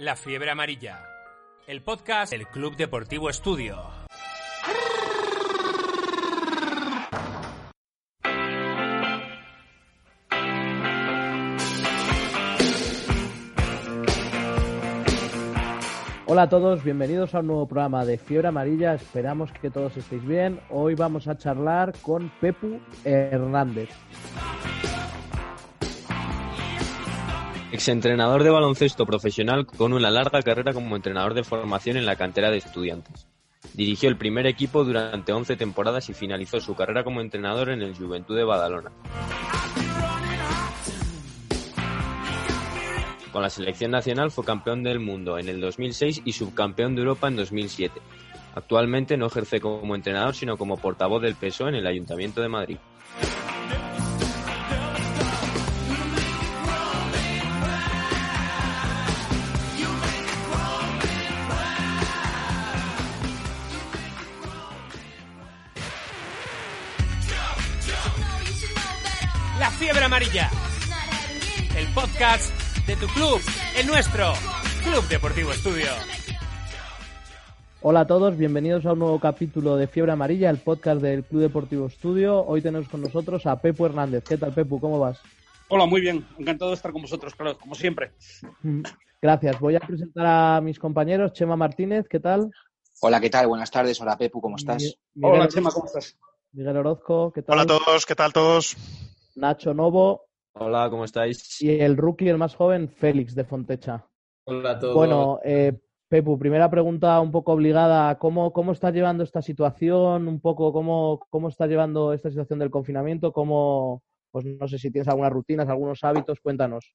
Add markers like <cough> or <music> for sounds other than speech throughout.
La Fiebre Amarilla, el podcast del Club Deportivo Estudio. Hola a todos, bienvenidos a un nuevo programa de Fiebre Amarilla. Esperamos que todos estéis bien. Hoy vamos a charlar con Pepu Hernández. Exentrenador de baloncesto profesional con una larga carrera como entrenador de formación en la cantera de estudiantes. Dirigió el primer equipo durante 11 temporadas y finalizó su carrera como entrenador en el Juventud de Badalona. Con la selección nacional fue campeón del mundo en el 2006 y subcampeón de Europa en 2007. Actualmente no ejerce como entrenador sino como portavoz del PSOE en el Ayuntamiento de Madrid. Fiebre Amarilla, el podcast de tu club, el nuestro, Club Deportivo Estudio. Hola a todos, bienvenidos a un nuevo capítulo de Fiebre Amarilla, el podcast del Club Deportivo Estudio. Hoy tenemos con nosotros a Pepu Hernández. ¿Qué tal, Pepu? ¿Cómo vas? Hola, muy bien. Encantado de estar con vosotros, claro, como siempre. Mm, Gracias. Voy a presentar a mis compañeros. Chema Martínez, ¿qué tal? Hola, ¿qué tal? Buenas tardes. Hola, Pepu, ¿cómo estás? Miguel, Hola, Chema, ¿cómo estás? Miguel Orozco, ¿qué tal? Hola a todos, ¿qué tal todos? Nacho Novo Hola, ¿cómo estáis? y el rookie, el más joven, Félix de Fontecha. Hola a todos. Bueno, eh, Pepu, primera pregunta un poco obligada. ¿Cómo, cómo estás llevando esta situación? Un poco, ¿cómo, cómo estás llevando esta situación del confinamiento? ¿Cómo, pues no sé si tienes algunas rutinas, algunos hábitos? Cuéntanos.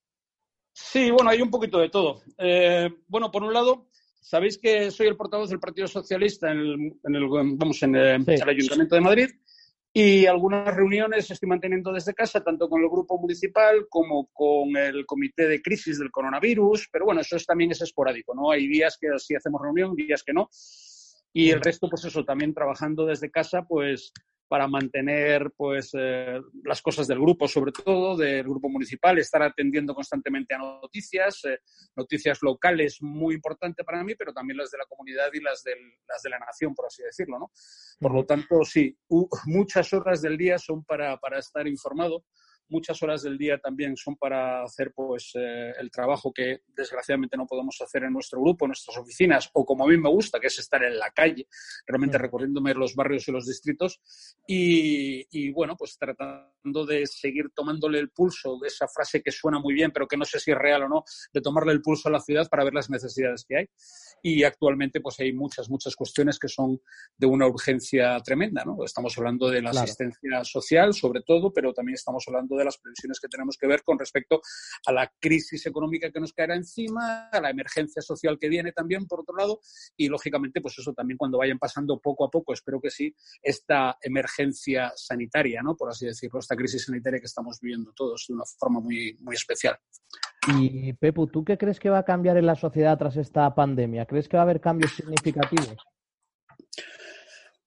Sí, bueno, hay un poquito de todo. Eh, bueno, por un lado, sabéis que soy el portavoz del Partido Socialista en el, en el- vamos, en el, Sí. el Ayuntamiento de Madrid y algunas reuniones estoy manteniendo desde casa, tanto con el grupo municipal como con el comité de crisis del coronavirus, pero bueno, eso es, también es esporádico, ¿no? Hay días que sí hacemos reunión, días que no. Y el resto, pues eso, también trabajando desde casa, pues para mantener pues eh, las cosas del grupo, sobre todo del grupo municipal, estar atendiendo constantemente a noticias, eh, noticias locales muy importante para mí, pero también las de la comunidad y las, del, las de la nación, por así decirlo, ¿no? Por lo tanto, sí, <laughs> muchas horas del día son para, para estar informado, muchas horas del día también son para hacer pues eh, el trabajo que desgraciadamente no podemos hacer en nuestro grupo, en nuestras oficinas, o como a mí me gusta, que es estar en la calle, realmente Mm. recorriéndome los barrios y los distritos, y, y, bueno, pues tratando de seguir tomándole el pulso de esa frase que suena muy bien, pero que no sé si es real o no, de tomarle el pulso a la ciudad para ver las necesidades que hay. Y actualmente pues hay muchas, muchas cuestiones que son de una urgencia tremenda, ¿no? Estamos hablando de la Claro. asistencia social, sobre todo, pero también estamos hablando de las previsiones que tenemos que ver con respecto a la crisis económica que nos caerá encima, a la emergencia social que viene también, por otro lado, y lógicamente, pues eso también cuando vayan pasando poco a poco, espero que sí, esta emergencia sanitaria, ¿no? Por así decirlo, esta crisis sanitaria que estamos viviendo todos de una forma muy, muy especial. Y Pepu, ¿tú qué crees que va a cambiar en la sociedad tras esta pandemia? ¿Crees que va a haber cambios significativos?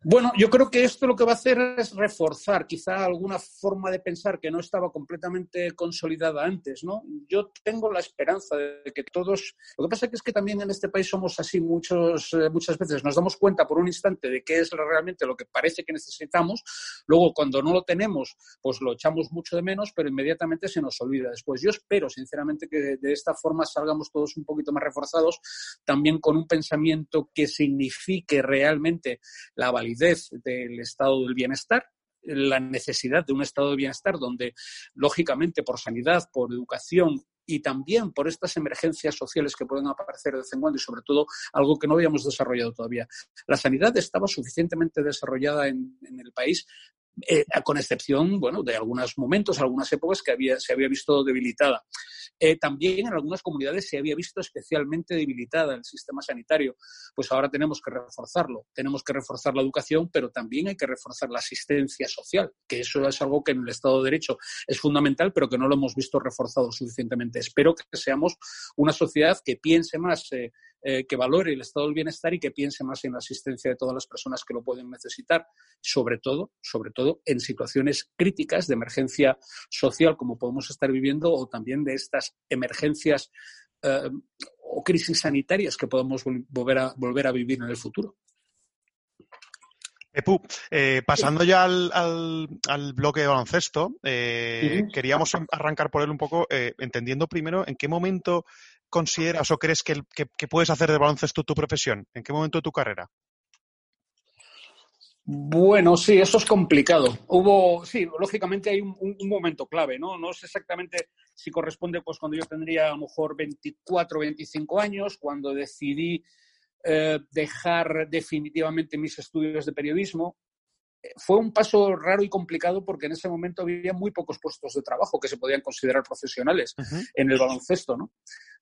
Bueno, yo creo que esto lo que va a hacer es reforzar quizá alguna forma de pensar que no estaba completamente consolidada antes, ¿no? Yo tengo la esperanza de que todos... Lo que pasa es que también en este país somos así muchos, eh, muchas veces. Nos damos cuenta por un instante de qué es realmente lo que parece que necesitamos. Luego, cuando no lo tenemos, pues lo echamos mucho de menos, pero inmediatamente se nos olvida después. Yo espero, sinceramente, que de, esta forma salgamos todos un poquito más reforzados, también con un pensamiento que signifique realmente la validez del estado del bienestar, la necesidad de un estado de bienestar donde, lógicamente, por sanidad, por educación y también por estas emergencias sociales que pueden aparecer de vez en cuando y sobre todo algo que no habíamos desarrollado todavía. La sanidad estaba suficientemente desarrollada en, en el país eh, con excepción, bueno, de algunos momentos, algunas épocas que había, se había visto debilitada. Eh, también en algunas comunidades se había visto especialmente debilitada el sistema sanitario. Pues ahora tenemos que reforzarlo. Tenemos que reforzar la educación, pero también hay que reforzar la asistencia social, que eso es algo que en el Estado de Derecho es fundamental, pero que no lo hemos visto reforzado suficientemente. Espero que seamos una sociedad que piense más eh, eh, que valore el estado del bienestar y que piense más en la asistencia de todas las personas que lo pueden necesitar, sobre todo, sobre todo en situaciones críticas de emergencia social como podemos estar viviendo o también de estas emergencias eh, o crisis sanitarias que podamos volver a, volver a vivir en el futuro. Epu, eh, pasando ya al, al, bloque de baloncesto, eh, queríamos arrancar por él un poco, eh, entendiendo primero en qué momento consideras o crees que, puedes hacer de baloncesto tu profesión, en qué momento de tu carrera. Bueno, sí, eso es complicado. Hubo, sí, lógicamente hay un, momento clave, ¿no? No sé exactamente si corresponde pues cuando yo tendría a lo mejor 24, 25 años, cuando decidí eh, dejar definitivamente mis estudios de periodismo. Eh, fue un paso raro y complicado porque en ese momento había muy pocos puestos de trabajo que se podían considerar profesionales en el baloncesto, ¿no?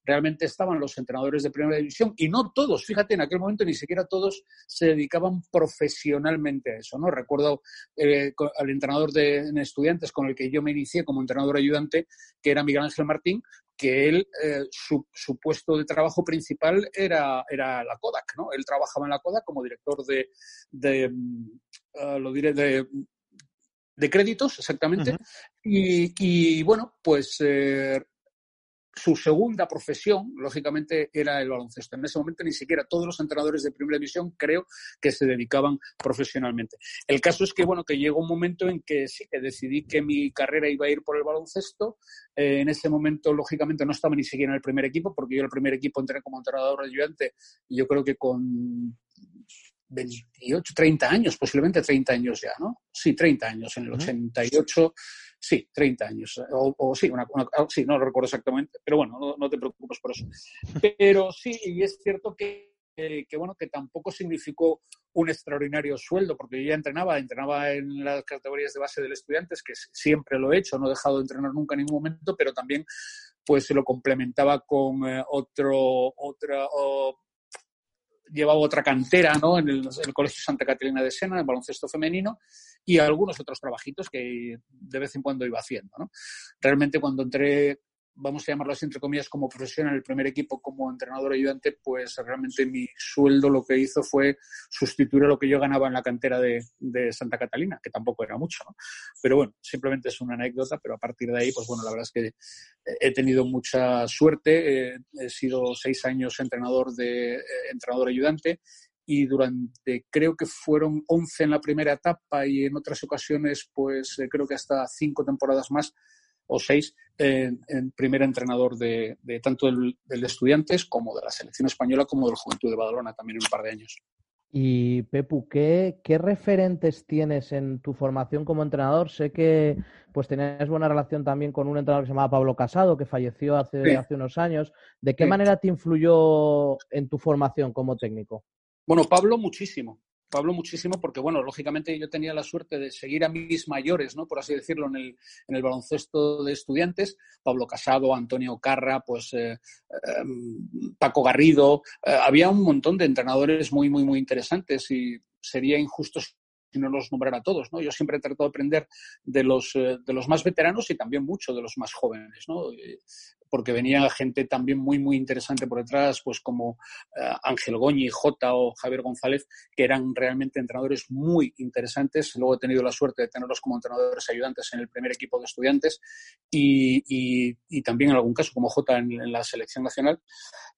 Realmente estaban los entrenadores de primera división y no todos, fíjate, en aquel momento ni siquiera todos se dedicaban profesionalmente a eso, ¿no? Recuerdo eh, al entrenador de estudiantes con el que yo me inicié como entrenador ayudante, que era Miguel Ángel Martín, que él, eh, su, puesto de trabajo principal era, era la Kodak, ¿no? Él trabajaba en la Kodak como director de, de uh, lo diré, de, de créditos, exactamente. y, y, bueno, pues eh, su segunda profesión, lógicamente, era el baloncesto. En ese momento ni siquiera todos los entrenadores de primera división creo que se dedicaban profesionalmente. El caso es que, bueno, que llegó un momento en que sí, que decidí que mi carrera iba a ir por el baloncesto. Eh, en ese momento, lógicamente, no estaba ni siquiera en el primer equipo, porque yo el primer equipo entré como entrenador ayudante, y yo creo que con 28, 30 años, posiblemente 30 años ya, ¿no? Sí, 30 años, en el 88 Sí, 30 años. O, sí, sí, no lo recuerdo exactamente, pero bueno, no, te preocupes por eso. Pero sí, y es cierto que, que, bueno, que tampoco significó un extraordinario sueldo, porque yo ya entrenaba, entrenaba en las categorías de base del estudiantes, que siempre lo he hecho, no he dejado de entrenar nunca en ningún momento, pero también pues se lo complementaba con eh, otro, otra, llevaba otra cantera ¿no? en, el, Colegio Santa Catalina de Sena, en el baloncesto femenino, y algunos otros trabajitos que de vez en cuando iba haciendo. ¿no? Realmente cuando entré vamos a llamarlo así, entre comillas, como profesional en el primer equipo como entrenador ayudante, pues realmente mi sueldo lo que hizo fue sustituir a lo que yo ganaba en la cantera de, Santa Catalina, que tampoco era mucho, ¿no? Pero bueno, simplemente es una anécdota, pero a partir de ahí, pues bueno, la verdad es que he tenido mucha suerte, eh, he sido seis años entrenador de eh, entrenador ayudante y durante creo que fueron 11 en la primera etapa y en otras ocasiones pues eh, creo que hasta cinco temporadas más o seis en, primer entrenador de, tanto del, Estudiantes como de la selección española como del Juventud de Badalona también en un par de años. Y Pepu, ¿qué, ¿qué, referentes tienes en tu formación como entrenador? Sé que pues tenías buena relación también con un entrenador que se llamaba Pablo Casado, que falleció hace, hace unos años. ¿De qué manera te influyó en tu formación como técnico? Bueno, Pablo muchísimo. Pablo muchísimo porque, bueno, lógicamente yo tenía la suerte de seguir a mis mayores, ¿no? Por así decirlo, en el, en el baloncesto de estudiantes. Pablo Casado, Antonio Carra, pues eh, em, Paco Garrido. Eh, había un montón de entrenadores muy, muy, muy interesantes y sería injusto si no los nombrara todos, ¿no? Yo siempre he tratado de aprender de los, eh, de los más veteranos y también mucho de los más jóvenes, ¿no? Porque venía gente también muy, muy interesante por detrás, pues como eh, Ángel Goñi, J o Javier González, que eran realmente entrenadores muy interesantes. Luego he tenido la suerte de tenerlos como entrenadores ayudantes en el primer equipo de estudiantes y, también en algún caso como J en, la selección nacional.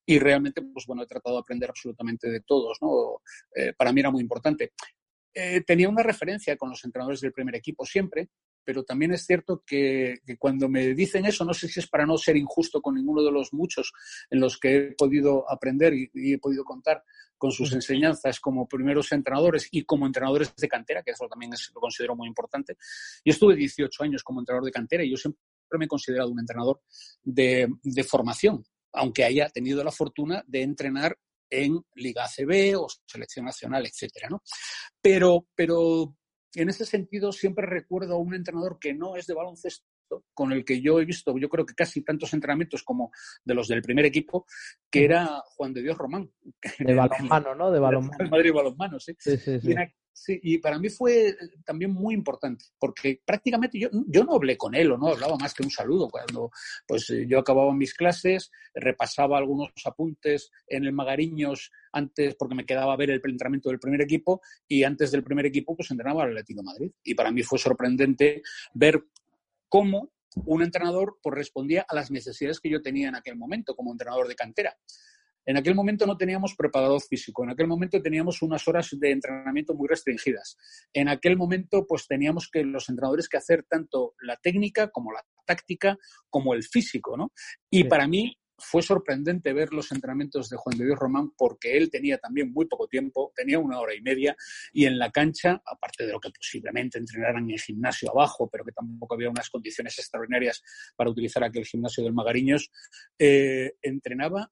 Y realmente, pues bueno, he tratado de aprender absolutamente de todos, ¿no? Eh, para mí era muy importante. Eh, tenía una referencia con los entrenadores del primer equipo siempre, pero también es cierto que, cuando me dicen eso, no sé si es para no ser injusto con ninguno de los muchos en los que he podido aprender y, he podido contar con sus enseñanzas como primeros entrenadores y como entrenadores de cantera, que eso también es, lo considero muy importante. Yo estuve 18 años como entrenador de cantera y yo siempre me he considerado un entrenador de, de formación, aunque haya tenido la fortuna de entrenar en Liga ACB o Selección Nacional, etcétera, ¿no? Pero, pero en ese sentido siempre recuerdo a un entrenador que no es de baloncesto, con el que yo he visto, yo creo que casi tantos entrenamientos como de los del primer equipo, que era Juan de Dios Román. <laughs> De balonmano, ¿no? De balonmano. Madrid balonmano, sí. sí, sí, sí. Y para mí fue también muy importante, porque prácticamente yo, yo no hablé con él o no hablaba más que un saludo. Cuando pues, yo acababa mis clases, repasaba algunos apuntes en el Magariños antes, porque me quedaba a ver el entrenamiento del primer equipo, y antes del primer equipo, pues entrenaba al Atlético Madrid. Y para mí fue sorprendente ver cómo un entrenador pues, respondía a las necesidades que yo tenía en aquel momento como entrenador de cantera. En aquel momento no teníamos preparador físico, en aquel momento teníamos unas horas de entrenamiento muy restringidas. En aquel momento, pues teníamos que los entrenadores que hacer tanto la técnica como la táctica como el físico, ¿no? Y para mí fue sorprendente ver los entrenamientos de Juan de Dios Román porque él tenía también muy poco tiempo, tenía una hora y media y en la cancha, aparte de lo que posiblemente entrenaran en el gimnasio abajo, pero que tampoco había unas condiciones extraordinarias para utilizar aquel gimnasio del Magariños, eh, entrenaba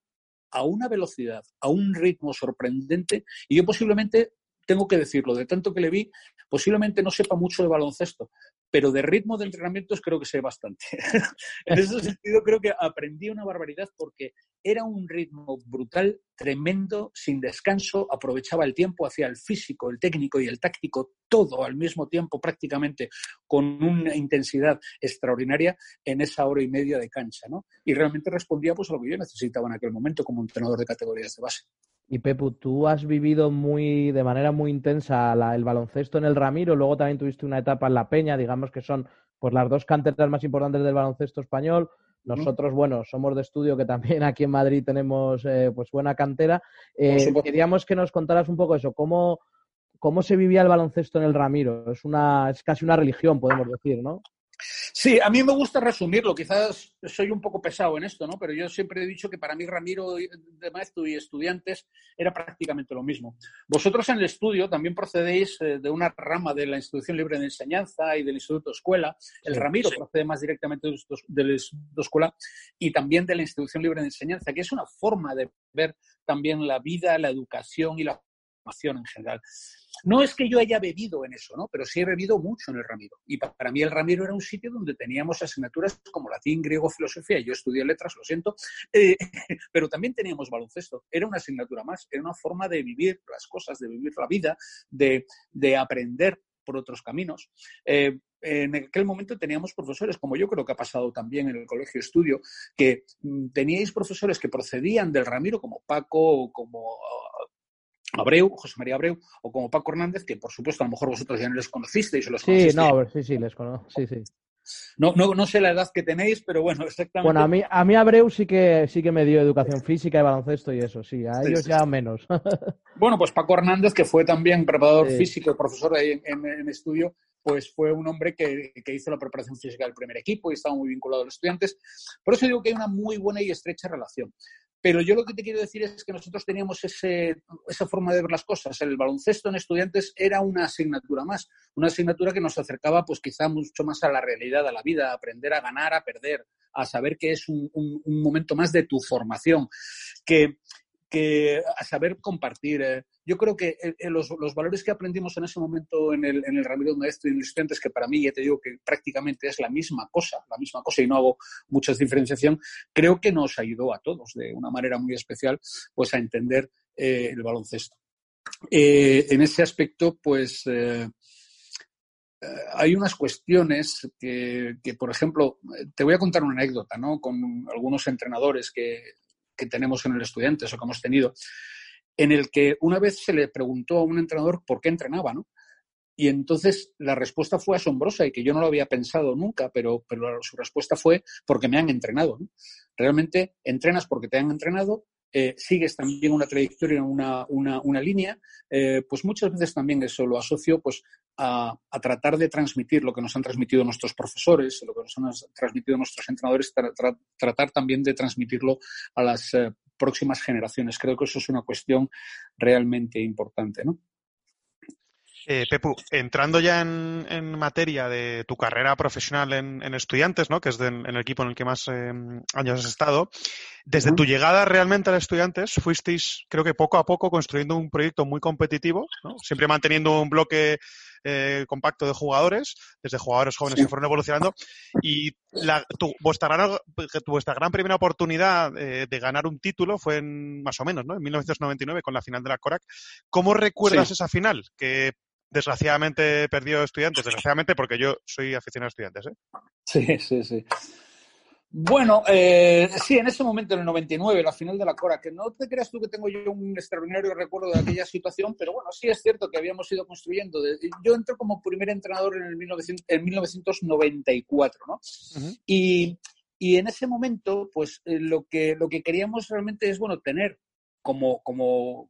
a una velocidad, a un ritmo sorprendente y yo posiblemente tengo que decirlo, de tanto que le vi, posiblemente no sepa mucho de baloncesto, pero de ritmo de entrenamientos creo que sé bastante. <laughs> en ese sentido creo que aprendí una barbaridad porque era un ritmo brutal, tremendo, sin descanso, aprovechaba el tiempo, hacía el físico, el técnico y el táctico, todo al mismo tiempo prácticamente, con una intensidad extraordinaria en esa hora y media de cancha, ¿no? Y realmente respondía pues a lo que yo necesitaba en aquel momento como entrenador de categorías de base. Y Pepu, tú has vivido muy, de manera muy intensa el baloncesto en el Ramiro, luego también tuviste una etapa en la Peña, digamos que son pues las dos canteras más importantes del baloncesto español. Nosotros, bueno, somos de estudio que también aquí en Madrid tenemos eh, pues buena cantera. Eh, queríamos que nos contaras un poco eso, cómo, cómo se vivía el baloncesto en el Ramiro. Es una, es casi una religión, podemos decir, ¿no? Sí, a mí me gusta resumirlo. Quizás soy un poco pesado en esto, ¿no? Pero yo siempre he dicho que para mí Ramiro de maestro y estudiantes era prácticamente lo mismo. Vosotros en el estudio también procedéis eh, de una rama de la Institución Libre de Enseñanza y del Instituto Escuela. El Ramiro procede más directamente del Instituto Escuela y también de la Institución Libre de Enseñanza, que es una forma de ver también la vida, la educación y la formación en general. No es que yo haya bebido en eso, ¿no? Pero sí he bebido mucho en el Ramiro. Y para mí el Ramiro era un sitio donde teníamos asignaturas como latín, griego, filosofía. Yo estudié letras, lo siento, eh, <laughs> pero también teníamos baloncesto. Era una asignatura más, era una forma de vivir las cosas, de vivir la vida, de, aprender por otros caminos. Eh, en aquel momento teníamos profesores, como yo creo que ha pasado también en el colegio estudio, que mm, teníais profesores que procedían del Ramiro, como Paco, como Abreu, José María Abreu, o como Paco Hernández, que por supuesto a lo mejor vosotros ya no les conocisteis o los Sí, no, sí, sí, les conozco, sí, sí. No, no, no, sé la edad que tenéis, pero bueno, <laughs> exactamente. Bueno, a mí, a mí Abreu sí que, sí que me dio educación física y baloncesto y eso, sí, a ellos ya menos. <laughs> bueno, pues Paco Hernández, que fue también preparador físico y profesor ahí en, estudio, pues fue un hombre que, que, hizo la preparación física del primer equipo y estaba muy vinculado a los estudiantes. Por eso digo que hay una muy buena y estrecha relación. Pero yo lo que te quiero decir es que nosotros teníamos ese, esa forma de ver las cosas. El baloncesto en estudiantes era una asignatura más, una asignatura que nos acercaba pues quizá mucho más a la realidad, a la vida, a aprender a ganar, a perder, a saber que es un, un momento más de tu formación, que, que a saber compartir. Eh. Yo creo que eh, eh, los, los, valores que aprendimos en ese momento en el, en el Ramiro Maestro y en los estudiantes, que para mí ya te digo que prácticamente es la misma cosa, la misma cosa y no hago mucha diferenciación, creo que nos ayudó a todos de una manera muy especial pues a entender el baloncesto. en ese aspecto, pues hay unas cuestiones que, que, por ejemplo, te voy a contar una anécdota, ¿no? Con algunos entrenadores que que tenemos en el estudiante, o que hemos tenido, en el que una vez se le preguntó a un entrenador por qué entrenaba, ¿no? Y entonces la respuesta fue asombrosa y que yo no lo había pensado nunca, pero, pero su respuesta fue porque me han entrenado. Realmente entrenas porque te han entrenado eh, sigues también una trayectoria, una, una, una línea, eh, pues muchas veces también eso lo asocio pues, a, tratar de transmitir lo que nos han transmitido nuestros profesores, lo que nos han transmitido nuestros entrenadores, tratar también de transmitirlo a las eh, próximas generaciones. Creo que eso es una cuestión realmente importante, ¿no? Eh, Pepu, entrando ya en, materia de tu carrera profesional en, estudiantes, ¿no? que es en el equipo en el que más em, años has estado, desde tu llegada realmente a estudiantes, fuisteis, creo que poco a poco, construyendo un proyecto muy competitivo, ¿no? siempre manteniendo un bloque eh, compacto de jugadores, desde jugadores jóvenes que fueron evolucionando, y vuestra, gran, vuestra gran primera oportunidad eh, de ganar un título fue en, más o menos, ¿no? en 1999 con la final de la Corac. ¿Cómo recuerdas esa final? Que desgraciadamente perdió estudiantes, desgraciadamente porque yo soy aficionado a estudiantes. ¿eh? Sí, sí, sí. Bueno, eh, sí, en ese momento, en el 99, la final de la Cora, que no te creas tú que tengo yo un extraordinario recuerdo de aquella situación, pero bueno, sí es cierto que habíamos ido construyendo. yo entré como primer entrenador en, el 1994, ¿no? y, y, en ese momento, pues eh, lo, que, lo que queríamos realmente es, bueno, tener como, como,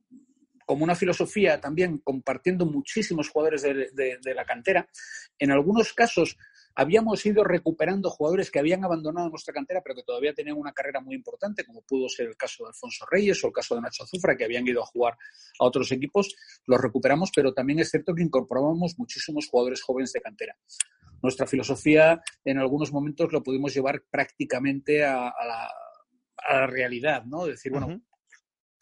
como una filosofía también compartiendo muchísimos jugadores de, la cantera. En algunos casos habíamos ido recuperando jugadores que habían abandonado nuestra cantera, pero que todavía tenían una carrera muy importante, como pudo ser el caso de Alfonso Reyes o el caso de Nacho Azufra, que habían ido a jugar a otros equipos. Los recuperamos, pero también es cierto que incorporábamos muchísimos jugadores jóvenes de cantera. Nuestra filosofía, en algunos momentos, lo pudimos llevar prácticamente a, la, realidad, ¿no? Decir, bueno,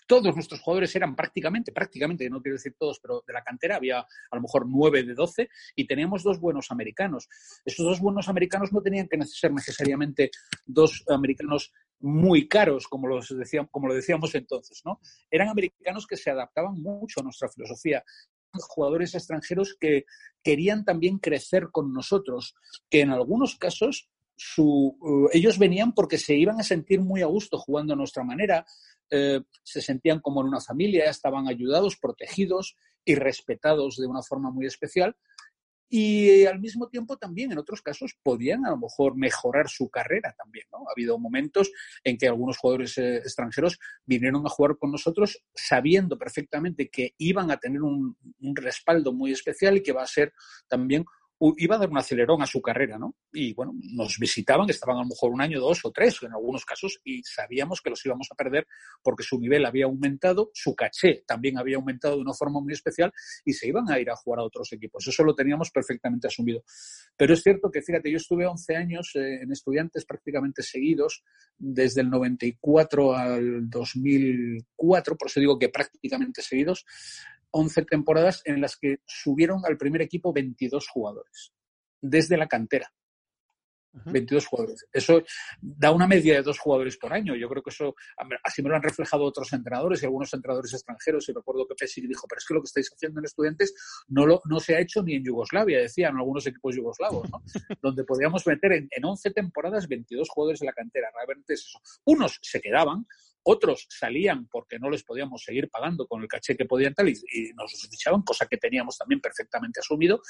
todos nuestros jugadores eran prácticamente, prácticamente, no quiero decir todos, pero de la cantera había a lo mejor nueve de doce y teníamos dos buenos americanos. Esos dos buenos americanos no tenían que ser necesariamente dos americanos muy caros, como, los decíamos, como lo decíamos entonces, ¿no? Eran americanos que se adaptaban mucho a nuestra filosofía jugadores extranjeros que querían también crecer con nosotros, que en algunos casos su, uh, ellos venían porque se iban a sentir muy a gusto jugando a nuestra manera, eh, se sentían como en una familia, estaban ayudados, protegidos y respetados de una forma muy especial. Y al mismo tiempo también en otros casos podían a lo mejor mejorar su carrera también. ¿no? Ha habido momentos en que algunos jugadores eh, extranjeros vinieron a jugar con nosotros sabiendo perfectamente que iban a tener un, un respaldo muy especial y que va a ser también iba a dar un acelerón a su carrera, ¿no? Y bueno, nos visitaban, estaban a lo mejor un año, dos o tres en algunos casos y sabíamos que los íbamos a perder porque su nivel había aumentado, su caché también había aumentado de una forma muy especial y se iban a ir a jugar a otros equipos. Eso lo teníamos perfectamente asumido. Pero es cierto que, fíjate, yo estuve 11 años eh, en estudiantes prácticamente seguidos, desde el 94 al 2004, por eso digo que prácticamente seguidos, 11 temporadas en las que subieron al primer equipo 22 jugadores, desde la cantera. 22 jugadores. Eso da una media de dos jugadores por año. Yo creo que eso, así me lo han reflejado otros entrenadores y algunos entrenadores extranjeros. Y recuerdo que Pesic dijo, pero es que lo que estáis haciendo en estudiantes no, lo, no se ha hecho ni en Yugoslavia, decían algunos equipos yugoslavos, ¿no? <laughs> donde podíamos meter en, en, 11 temporadas 22 jugadores de la cantera. Realmente es eso. Unos se quedaban, otros salían porque no les podíamos seguir pagando con el caché que podían tal y, nos fichaban, cosa que teníamos también perfectamente asumido.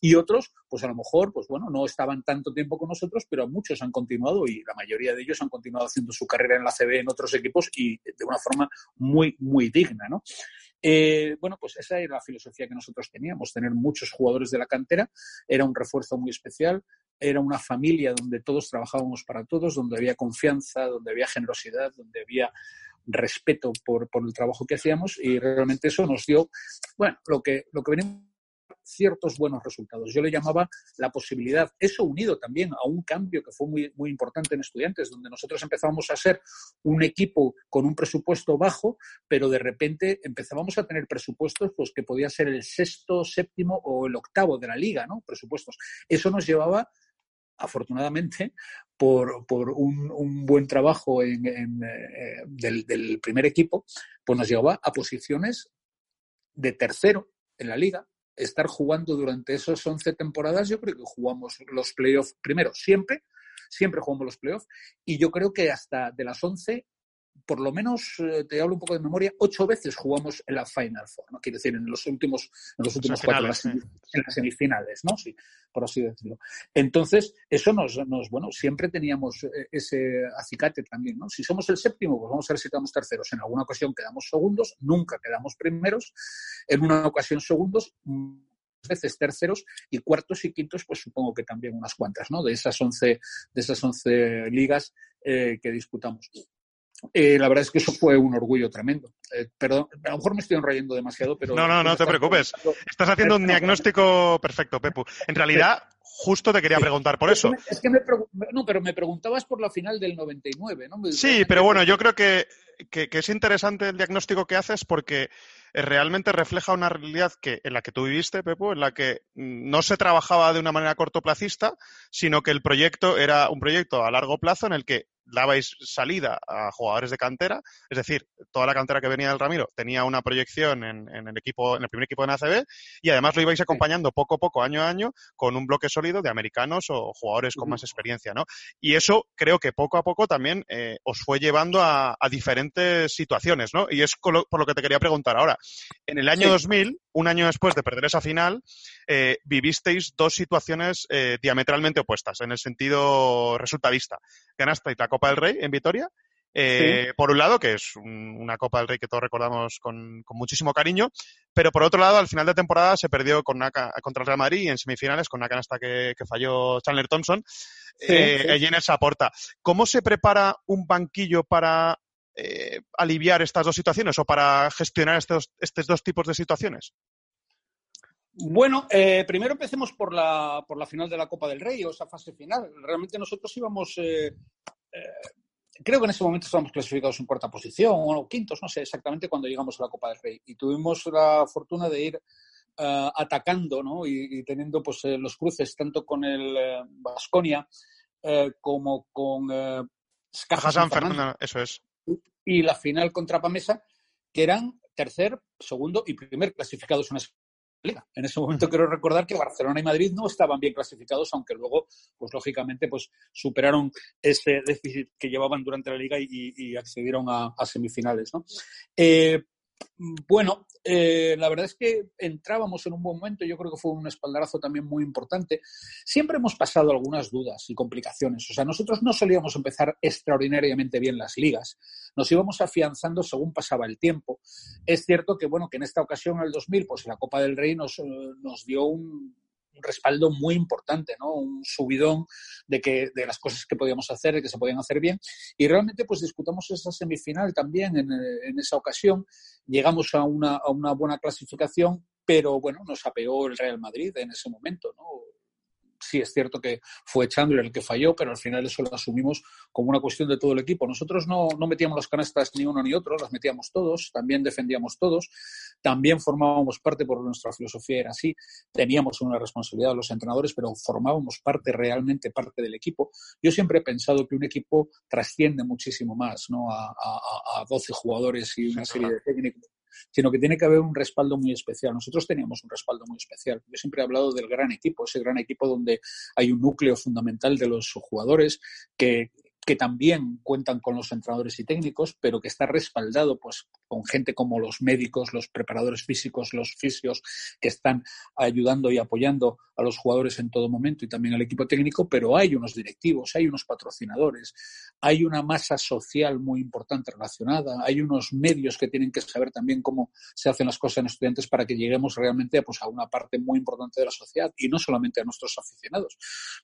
Y otros, pues a lo mejor, pues bueno, no estaban tanto tiempo con nosotros, pero muchos han continuado y la mayoría de ellos han continuado haciendo su carrera en la CB en otros equipos y de una forma muy, muy digna, ¿no? Eh, bueno, pues esa era la filosofía que nosotros teníamos, tener muchos jugadores de la cantera, era un refuerzo muy especial, era una familia donde todos trabajábamos para todos, donde había confianza, donde había generosidad, donde había respeto por, por el trabajo que hacíamos y realmente eso nos dio, bueno, lo que, lo que venimos ciertos buenos resultados. Yo le llamaba la posibilidad, eso unido también a un cambio que fue muy, muy importante en estudiantes, donde nosotros empezábamos a ser un equipo con un presupuesto bajo, pero de repente empezábamos a tener presupuestos pues, que podía ser el sexto, séptimo o el octavo de la liga, ¿no? Presupuestos. Eso nos llevaba afortunadamente, por, por un, un, buen trabajo en, en, eh, del, del, primer equipo, pues nos llevaba a posiciones de tercero en la liga. Estar jugando durante esos 11 temporadas, yo creo que jugamos los playoffs primero, siempre, siempre jugamos los playoffs, y yo creo que hasta de las 11 por lo menos, eh, te hablo un poco de memoria, ocho veces jugamos en la Final Four, ¿no? Quiere decir, en los últimos, en los últimos cuatro, las, en las semifinales, ¿no? Sí, por así decirlo. Entonces, eso nos, nos, bueno, siempre teníamos eh, ese acicate también, ¿no? Si somos el séptimo, pues vamos a ver si quedamos terceros. En alguna ocasión quedamos segundos, nunca quedamos primeros. En una ocasión segundos, veces terceros y cuartos y quintos, pues supongo que también unas cuantas, ¿no? De esas once, de esas once ligas eh, que disputamos. Eh, la verdad es que eso fue un orgullo tremendo. Eh, perdón, a lo mejor me estoy enrollando demasiado, pero... No, no, no te preocupes. Estás haciendo un diagnóstico perfecto, Pepu. En realidad, justo te quería preguntar por eso. Es que me, no, pero me preguntabas por la final del 99, ¿no? Sí, pero bueno, yo creo que, que, que es interesante el diagnóstico que haces porque eh, realmente refleja una realidad que, en la que tú viviste, Pepo, en la que mm, no se trabajaba de una manera cortoplacista, sino que el proyecto era un proyecto a largo plazo en el que dabais salida a jugadores de cantera, es decir, toda la cantera que venía del Ramiro tenía una proyección en, el equipo, en el primer equipo de ACB y además lo ibais acompañando poco a poco, año a año, con un bloque sólido de americanos o jugadores con más experiencia, ¿no? Y eso creo que poco a poco también eh, os fue llevando a, diferentes situaciones, ¿no? Y es por lo que te quería preguntar ahora. En el año 2000, un año después de perder esa final, eh, vivisteis dos situaciones eh, diametralmente opuestas en el sentido resultadista. Ganasteis la Copa del Rey en Vitoria Eh, por un lado, que es una Copa del Rey que todos recordamos con, muchísimo cariño, pero por otro lado, al final de temporada se perdió con contra el Real Madrid y en semifinales con una canasta que, falló Chandler Thompson eh, en esa porta. ¿Cómo se prepara un banquillo para eh, aliviar estas dos situaciones o para gestionar estos, estos dos tipos de situaciones? Bueno, eh, primero empecemos por la, por la final de la Copa del Rey o esa fase final. Realmente nosotros íbamos, eh, creo que en ese momento estábamos clasificados en cuarta posición o quintos, no sé exactamente cuando llegamos a la Copa del Rey. Y tuvimos la fortuna de ir atacando ¿no? y, teniendo pues, los cruces tanto con el Vasconia como con Caja San Fernando, eso es y la final contra Pamesa, que eran tercer, segundo y primer clasificados en esa liga. En ese momento quiero recordar que Barcelona y Madrid no estaban bien clasificados, aunque luego, pues lógicamente, pues superaron ese déficit que llevaban durante la liga y, accedieron a, semifinales. ¿no? Eh, bueno, eh, la verdad es que entrábamos en un buen momento, yo creo que fue un espaldarazo también muy importante. Siempre hemos pasado algunas dudas y complicaciones, o sea, nosotros no solíamos empezar extraordinariamente bien las ligas, nos íbamos afianzando según pasaba el tiempo. Es cierto que, bueno, que en esta ocasión, en el 2000, pues la Copa del Rey nos, eh, nos dio un, un respaldo muy importante, ¿no? Un subidón de que de las cosas que podíamos hacer, de que se podían hacer bien. Y realmente, pues disputamos esa semifinal también en, en esa ocasión. Llegamos a una, a una buena clasificación, pero bueno, nos apeó el Real Madrid en ese momento, ¿no? Sí es cierto que fue Chandler el que falló, pero al final eso lo asumimos como una cuestión de todo el equipo. Nosotros no, no metíamos las canastas ni uno ni otro, las metíamos todos, también defendíamos todos, también formábamos parte, por nuestra filosofía era así, teníamos una responsabilidad los entrenadores, pero formábamos parte, realmente parte del equipo. Yo siempre he pensado que un equipo trasciende muchísimo más ¿no? a, a, a 12 jugadores y una serie de técnicos sino que tiene que haber un respaldo muy especial. Nosotros teníamos un respaldo muy especial. Yo siempre he hablado del gran equipo, ese gran equipo donde hay un núcleo fundamental de los jugadores que que también cuentan con los entrenadores y técnicos, pero que está respaldado pues, con gente como los médicos, los preparadores físicos, los fisios, que están ayudando y apoyando a los jugadores en todo momento y también al equipo técnico, pero hay unos directivos, hay unos patrocinadores, hay una masa social muy importante relacionada, hay unos medios que tienen que saber también cómo se hacen las cosas en estudiantes para que lleguemos realmente pues, a una parte muy importante de la sociedad y no solamente a nuestros aficionados.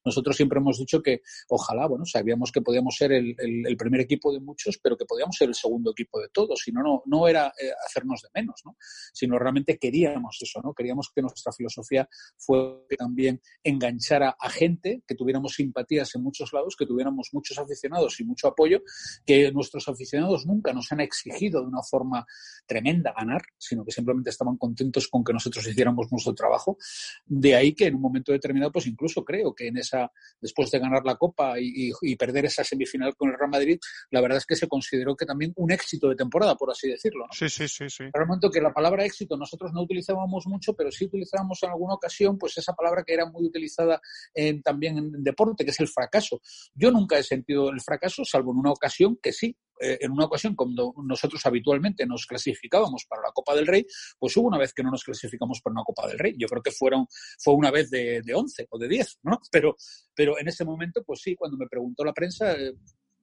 Nosotros siempre hemos dicho que ojalá, bueno, sabíamos que podíamos ser el, el, primer equipo de muchos, pero que podíamos ser el segundo equipo de todos. Y no, no, no era eh, hacernos de menos, ¿no? sino realmente queríamos eso, ¿no? Queríamos que nuestra filosofía fue también enganchara a gente, que tuviéramos simpatías en muchos lados, que tuviéramos muchos aficionados y mucho apoyo, que nuestros aficionados nunca nos han exigido de una forma tremenda ganar, sino que simplemente estaban contentos con que nosotros hiciéramos nuestro trabajo. De ahí que en un momento determinado, pues incluso creo que en esa, después de ganar la Copa y, y perder esa semifinal, final con el Real Madrid, la verdad es que se consideró que también un éxito de temporada, por así decirlo. Sí, sí, sí, sí. Pero momento que la palabra éxito nosotros no utilizábamos mucho, pero sí utilizábamos en alguna ocasión, pues esa palabra que era muy utilizada en, también en deporte, que es el fracaso. Yo nunca he sentido el fracaso, salvo en una ocasión que sí, eh, en una ocasión cuando nosotros habitualmente nos clasificábamos para la Copa del Rey, pues hubo una vez que no nos clasificamos para una Copa del Rey. Yo creo que fueron, fue una vez de, de 11 o de 10, ¿no? Pero, pero en ese momento, pues sí, cuando me preguntó la prensa, eh,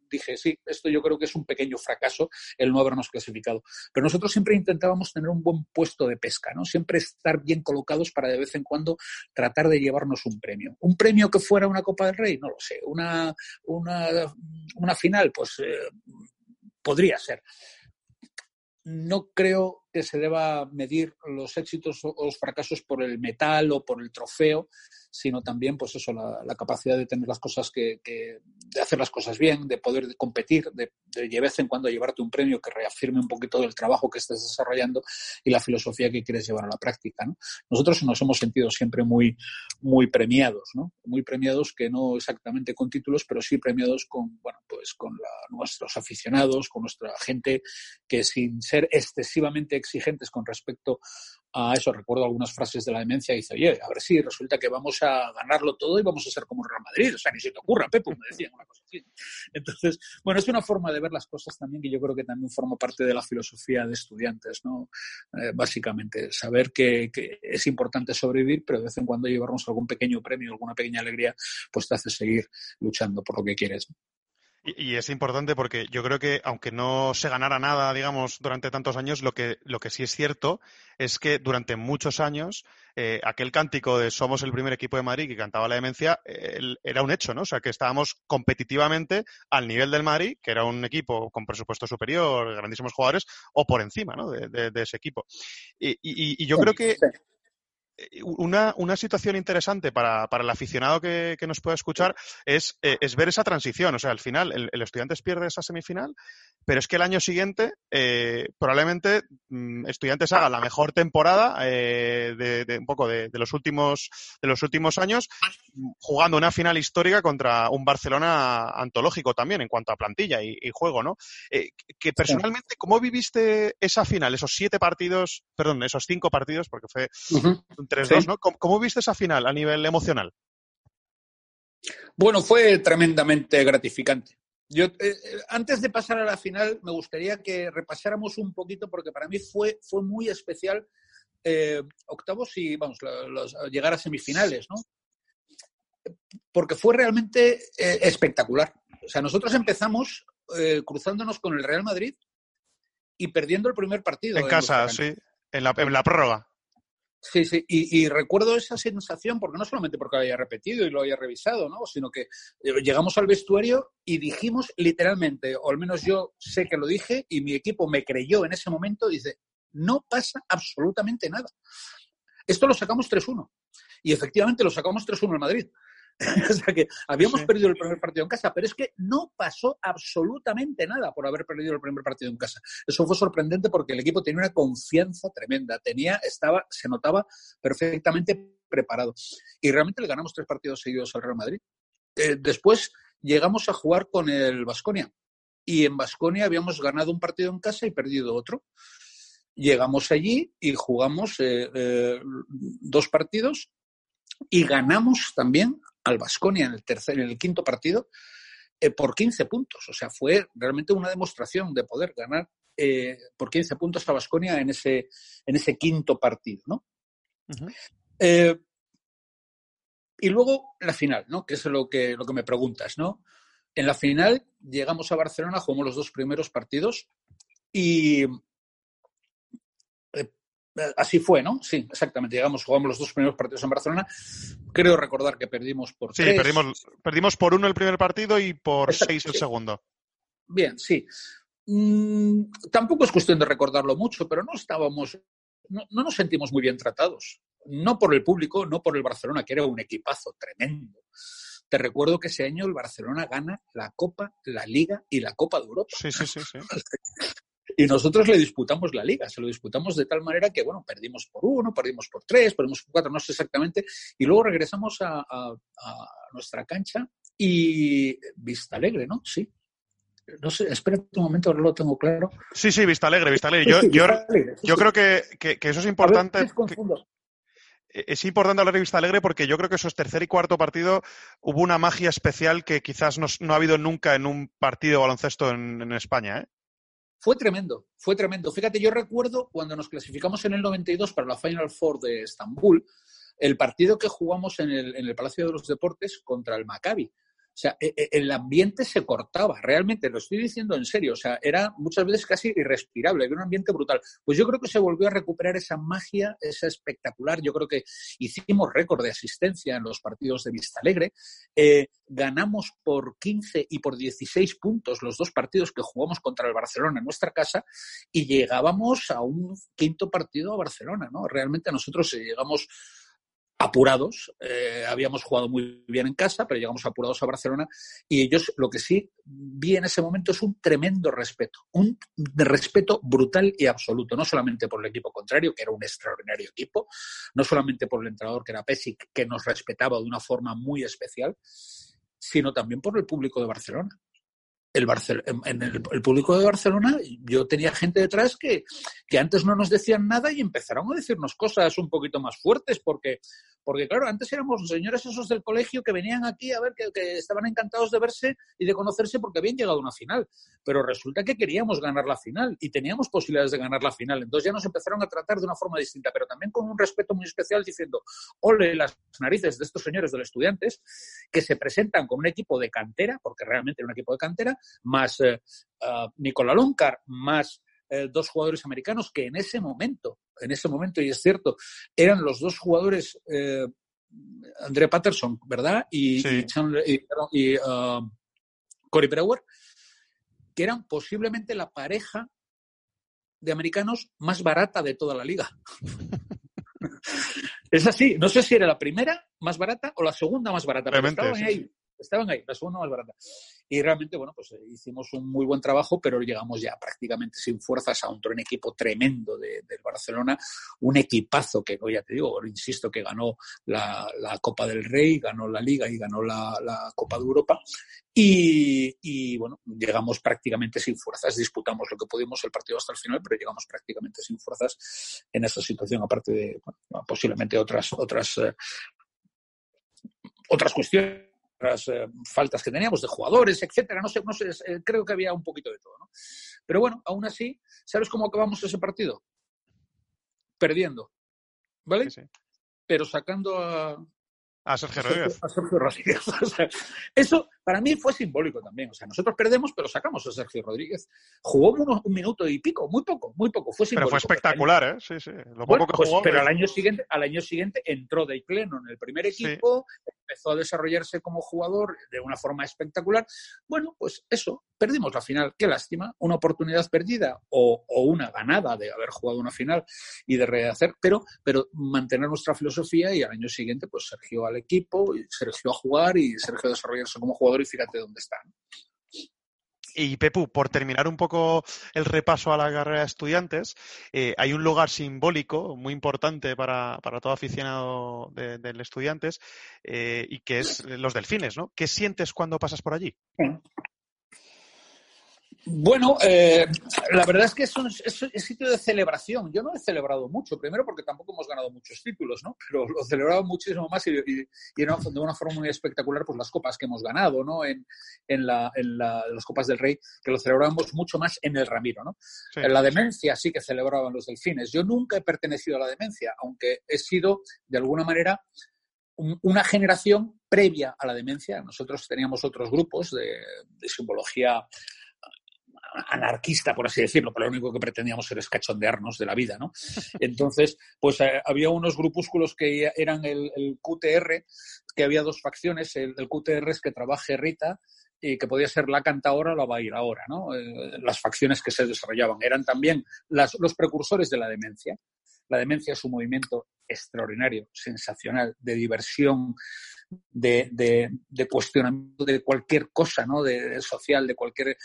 dije, sí, esto yo creo que es un pequeño fracaso el no habernos clasificado. Pero nosotros siempre intentábamos tener un buen puesto de pesca, ¿no? Siempre estar bien colocados para de vez en cuando tratar de llevarnos un premio. Un premio que fuera una Copa del Rey, no lo sé. Una, una, una final, pues eh, podría ser. No creo que se deba medir los éxitos o los fracasos por el metal o por el trofeo, sino también, pues eso, la, capacidad de tener las cosas que, de hacer las cosas bien, de poder competir, de, de, vez en cuando llevarte un premio que reafirme un poquito el trabajo que estés desarrollando y la filosofía que quieres llevar a la práctica, ¿no? Nosotros nos hemos sentido siempre muy, muy premiados, ¿no? Muy premiados que no exactamente con títulos, pero sí premiados con, bueno, pues con nuestros aficionados, con nuestra gente que sin ser excesivamente exigentes con respecto a eso. Recuerdo algunas frases de la demencia y dice, oye, a ver si resulta que vamos a ganarlo todo y vamos a ser como Real Madrid. O sea, ni se te ocurra, Pepe, me decían una cosa así. Entonces, bueno, es una forma de ver las cosas también que yo creo que también forma parte de la filosofía de estudiantes, ¿no? Eh, básicamente, saber que, es importante sobrevivir, pero de vez en cuando llevarnos algún pequeño premio, alguna pequeña alegría, pues te hace seguir luchando por lo que quieres. Y, es importante porque yo creo que aunque no se ganara nada, digamos, durante tantos años, lo que, lo que sí es cierto es que durante muchos años eh, aquel cántico de somos el primer equipo de Madrid que cantaba la demencia era un hecho, ¿no? O sea, que estábamos competitivamente al nivel del Madrid, que era un equipo con presupuesto superior, grandísimos jugadores, o por encima, ¿no? De, ese equipo. Y, yo creo que una, una, situación interesante para, para el aficionado que, que, nos pueda escuchar es, eh, es, ver esa transición. O sea, al final, el, el, Estudiantes pierde esa semifinal, pero es que el año siguiente eh, probablemente mm, Estudiantes haga la mejor temporada eh, de, de, un poco de, de, los últimos, de los últimos años, jugando una final histórica contra un Barcelona antológico también en cuanto a plantilla y, y juego, ¿no? Eh, que personalmente, ¿cómo viviste esa final, esos siete partidos, perdón, esos cinco partidos, porque fue uh -huh. Un 3-2, sí. ¿no? ¿Cómo, ¿Cómo, viste esa final a nivel emocional? Bueno, fue tremendamente gratificante. Yo, eh, antes de pasar a la final, me gustaría que repasáramos un poquito, porque para mí fue, fue muy especial eh, octavos y, vamos, los, llegar a semifinales, ¿no? Porque fue realmente eh, espectacular. O sea, nosotros empezamos eh, cruzándonos con el Real Madrid y perdiendo el primer partido. En casa, sí, en la, en la prórroga. Sí, sí, y, recuerdo esa sensación, porque no solamente porque lo haya repetido y lo haya revisado, ¿no? sino que eh, llegamos al vestuario y dijimos literalmente, o al menos yo sé que lo dije, y mi equipo me creyó en ese momento, dice, no pasa absolutamente nada. Esto lo sacamos 3-1. Y efectivamente lo sacamos 3-1 en Madrid. <laughs> o sea que habíamos sí. perdido el primer partido en casa, pero es que no pasó absolutamente nada por haber perdido el primer partido en casa. Eso fue sorprendente porque el equipo tenía una confianza tremenda, tenía, estaba, se notaba perfectamente preparado. Y realmente le ganamos tres partidos seguidos al Real Madrid. Eh, después llegamos a jugar con el Vasconia. Y en Vasconia habíamos ganado un partido en casa y perdido otro. Llegamos allí y jugamos eh, eh, dos partidos y ganamos también al Basconia en el tercer, en el quinto partido, eh, por 15 puntos. O sea, fue realmente una demostración de poder ganar eh, por 15 puntos a Basconia en ese, en ese quinto partido, ¿no? Uh -huh. eh, y luego la final, ¿no? Que es lo que, lo que me preguntas, ¿no? En la final llegamos a Barcelona, jugamos los dos primeros partidos y Así fue, ¿no? Sí, exactamente. Llegamos, jugamos los dos primeros partidos en Barcelona. Creo recordar que perdimos por sí, tres. perdimos, perdimos por uno el primer partido y por Exacto, seis el sí. segundo. Bien, sí. Mm, tampoco es cuestión de recordarlo mucho, pero no estábamos, no, no, nos sentimos muy bien tratados. No por el público, no por el Barcelona, que era un equipazo tremendo. Te recuerdo que ese año el Barcelona gana la Copa, la Liga y la Copa de Europa. Sí, sí, sí. sí. <laughs> Y nosotros le disputamos la liga, se lo disputamos de tal manera que, bueno, perdimos por uno, perdimos por tres, perdimos por cuatro, no sé exactamente, y luego regresamos a, a, a nuestra cancha y Vista Alegre, ¿no? Sí. No sé, espera un momento, ahora lo tengo claro. Sí, sí, Vista Alegre, Vista Alegre. Yo, sí, yo, Vista Alegre, sí, yo sí. creo que, que, que, eso es importante. Confundo. es importante hablar de Vista Alegre porque yo creo que esos tercer y cuarto partido hubo una magia especial que quizás no, no ha habido nunca en un partido de baloncesto en, en España. ¿eh? Fue tremendo, fue tremendo. Fíjate, yo recuerdo cuando nos clasificamos en el 92 para la Final Four de Estambul, el partido que jugamos en el, en el Palacio de los Deportes contra el Maccabi. O sea, e, e, el ambiente se cortaba, realmente, lo estoy diciendo en serio, o sea, era muchas veces casi irrespirable, había un ambiente brutal. Pues yo creo que se volvió a recuperar esa magia, esa espectacular, yo creo que hicimos récord de asistencia en los partidos de Vista Alegre, eh, ganamos por 15 y por 16 puntos los dos partidos que jugamos contra el Barcelona en nuestra casa y llegábamos a un quinto partido a Barcelona, ¿no? Realmente nosotros llegamos apurados. Eh, habíamos jugado muy bien en casa, pero llegamos apurados a Barcelona y ellos lo que sí vi en ese momento es un tremendo respeto, un respeto brutal y absoluto, no solamente por el equipo contrario, que era un extraordinario equipo, no solamente por el entrenador que era Pesic, que nos respetaba de una forma muy especial, sino también por el público de Barcelona el, Barcel en el, público de Barcelona, yo tenía gente detrás que, que, antes no nos decían nada y empezaron a decirnos cosas un poquito más fuertes porque, Porque claro, antes éramos los señores esos del colegio que venían aquí a ver que, estaban encantados de verse y de conocerse porque habían llegado a una final. Pero resulta que queríamos ganar la final y teníamos posibilidades de ganar la final. Entonces ya nos empezaron a tratar de una forma distinta, pero también con un respeto muy especial diciendo, ole las narices de estos señores de los estudiantes que se presentan con un equipo de cantera, porque realmente era un equipo de cantera, más eh, uh, más eh, dos jugadores americanos que en ese momento, en ese momento, y es cierto, eran los dos jugadores, eh, André Patterson, ¿verdad? Y, Sí. y, Chandler- y- y, uh, Corey Brewer, que eran posiblemente la pareja de americanos más barata de toda la liga. <laughs> es así, no sé si era la primera más barata o la segunda más barata, pero estaban sí, ahí, estaban ahí, la segunda más barata. Y realmente, bueno, pues eh, hicimos un muy buen trabajo, pero llegamos ya prácticamente sin fuerzas a un, equipo tremendo de- del Barcelona, un equipazo que, ya te digo, insisto, que ganó la, Copa del Rey, ganó la Liga y ganó la, Copa de Europa. Y, bueno, llegamos prácticamente sin fuerzas, disputamos lo que pudimos el partido hasta el final, pero llegamos prácticamente sin fuerzas en esa situación, aparte de posiblemente otras, otras, eh, otras cuestiones otras eh, faltas que teníamos de jugadores, etcétera. No sé, no sé, eh, creo que había un poquito de todo, ¿no? Pero bueno, aún así, ¿sabes cómo acabamos ese partido? Perdiendo, ¿vale? Sí, sí. Pero sacando a, A Sergio Rodríguez. a Sergio Rodríguez. <laughs> O sea, eso para mí fue simbólico también. O sea, nosotros perdemos, pero sacamos a Sergio Rodríguez. Jugó uno- un minuto y pico, muy poco, muy poco. Fue Pero simbólico. fue espectacular, ¿eh? Sí, sí. Lo poco Bueno, que pues, jugó. pero pues, al año siguiente, al año siguiente entró Dave Pleno en el primer Sí. equipo, empezó a desarrollarse como jugador de una forma espectacular. Bueno, pues eso, perdimos la final. Qué lástima, una oportunidad perdida o, o una ganada de haber jugado una final y de rehacer, pero, pero mantener nuestra filosofía y al año siguiente, pues Sergio al equipo, y Sergio a jugar y Sergio a desarrollarse como jugador y fíjate dónde está. Y Pepu, por terminar un poco el repaso a la carrera de estudiantes, eh, hay un lugar simbólico muy importante para, para todo aficionado de- del estudiantes eh, y que es los delfines, ¿no? ¿Qué sientes cuando pasas por allí? Bueno, eh, la verdad es que es un es, sitio de celebración. Yo no he celebrado mucho, primero porque tampoco hemos ganado muchos títulos, ¿no? Pero lo celebraba muchísimo más y, y- y era de una forma muy espectacular pues las copas que hemos ganado, ¿no? En, en, la, en la- las copas del Rey, que lo celebrábamos mucho más en el Ramiro, ¿no? Sí. En la demencia sí que celebraban los delfines. Yo nunca he pertenecido a la demencia, aunque he sido, de alguna manera, un- una generación previa a la demencia. Nosotros teníamos otros grupos de, de simbología anarquista, por así decirlo, pero lo único que pretendíamos era escachondearnos de la vida, ¿no? Entonces, pues eh, había unos grupúsculos que eran el, el QTR, que había dos facciones, el, el QTR es que trabaje Rita, y que podía ser la canta ahora o la va a ir ahora, ¿no? Eh, las facciones que se desarrollaban. Eran también las- los precursores de la demencia. La demencia es un movimiento extraordinario, sensacional, de diversión, de, de- de cuestionamiento de cualquier cosa, ¿no? De, social, de cualquier... eh,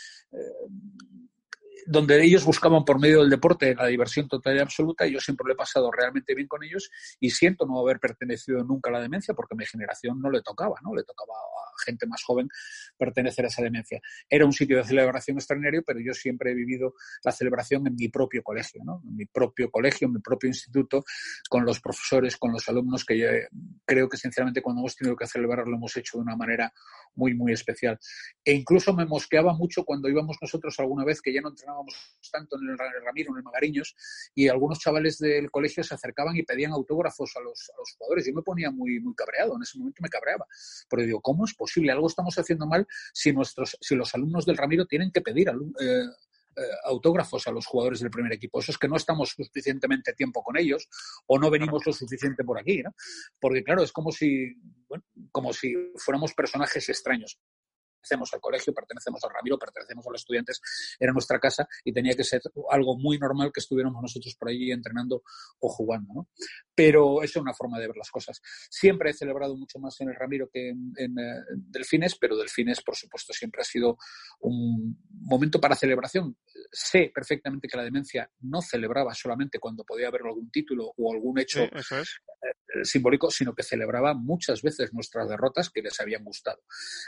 donde ellos buscaban por medio del deporte la diversión total y absoluta, y yo siempre lo he pasado realmente bien con ellos y siento no haber pertenecido nunca a la demencia porque mi generación no le tocaba, ¿no? Le tocaba a gente más joven pertenecer a esa demencia. Era un sitio de celebración extraordinario, pero yo siempre he vivido la celebración en mi propio colegio, ¿no? En mi propio colegio, mi propio instituto, con los profesores, con los alumnos, que creo que sinceramente cuando hemos tenido que celebrar lo hemos hecho de una manera muy, muy especial. E incluso me mosqueaba mucho cuando íbamos nosotros alguna vez que ya no entrenábamos tanto en el Ramiro, en el Magariños, y algunos chavales del colegio se acercaban y pedían autógrafos a los, a los jugadores. Yo me ponía muy, muy cabreado, en ese momento me cabreaba. Pero digo, ¿cómo es posible? Algo estamos haciendo mal si, nuestros, si los alumnos del Ramiro tienen que pedir eh, eh, autógrafos a los jugadores del primer equipo. Eso es que no estamos suficientemente tiempo con ellos o no venimos lo suficiente por aquí, ¿no? Porque claro, es como si, bueno, como si fuéramos personajes extraños. Pertenecemos al colegio, pertenecemos al Ramiro, pertenecemos a los estudiantes, era nuestra casa y tenía que ser algo muy normal que estuviéramos nosotros por allí entrenando o jugando, ¿no? Pero esa es una forma de ver las cosas. Siempre he celebrado mucho más en el Ramiro que en, en, eh, Delfines, pero Delfines, por supuesto, siempre ha sido un momento para celebración. Sé perfectamente que la demencia no celebraba solamente cuando podía haber algún título o algún hecho Sí, eso es. eh, simbólico, sino que celebraba muchas veces nuestras derrotas que les habían gustado.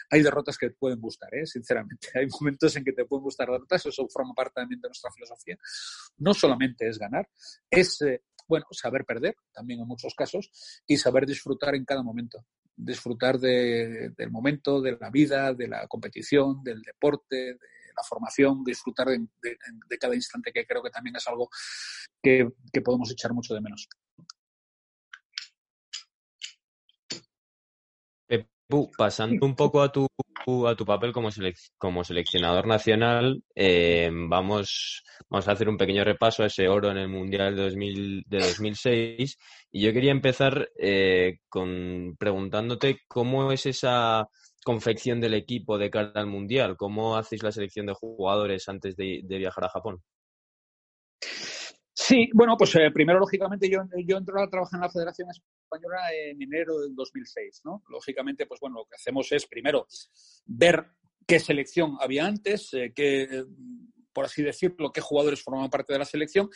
Hay derrotas que pueden gustar, ¿eh? sinceramente. <laughs> Hay momentos en que te pueden gustar derrotas, eso forma parte también de nuestra filosofía. No solamente es ganar, es, eh, bueno, saber perder también en muchos casos y saber disfrutar en cada momento. Disfrutar del momento, de la vida, de la competición, del deporte, de la formación, disfrutar de, cada instante, que creo que también es algo que podemos echar mucho de menos. <laughs> pasando un poco a tu, a tu papel como, como seleccionador nacional, eh, vamos, vamos a hacer un pequeño repaso a ese oro en el Mundial de, 2000, de 2006. Y yo quería empezar eh, con preguntándote cómo es esa confección del equipo de cara al Mundial, cómo hacéis la selección de jugadores antes de viajar a Japón. Sí, bueno, pues eh, primero, lógicamente, yo, yo entro a trabajar en la Federación Española en enero del 2006, ¿no? Lógicamente, pues bueno, lo que hacemos es primero ver qué selección había antes, eh, qué, por así decirlo, qué jugadores formaban parte de la selección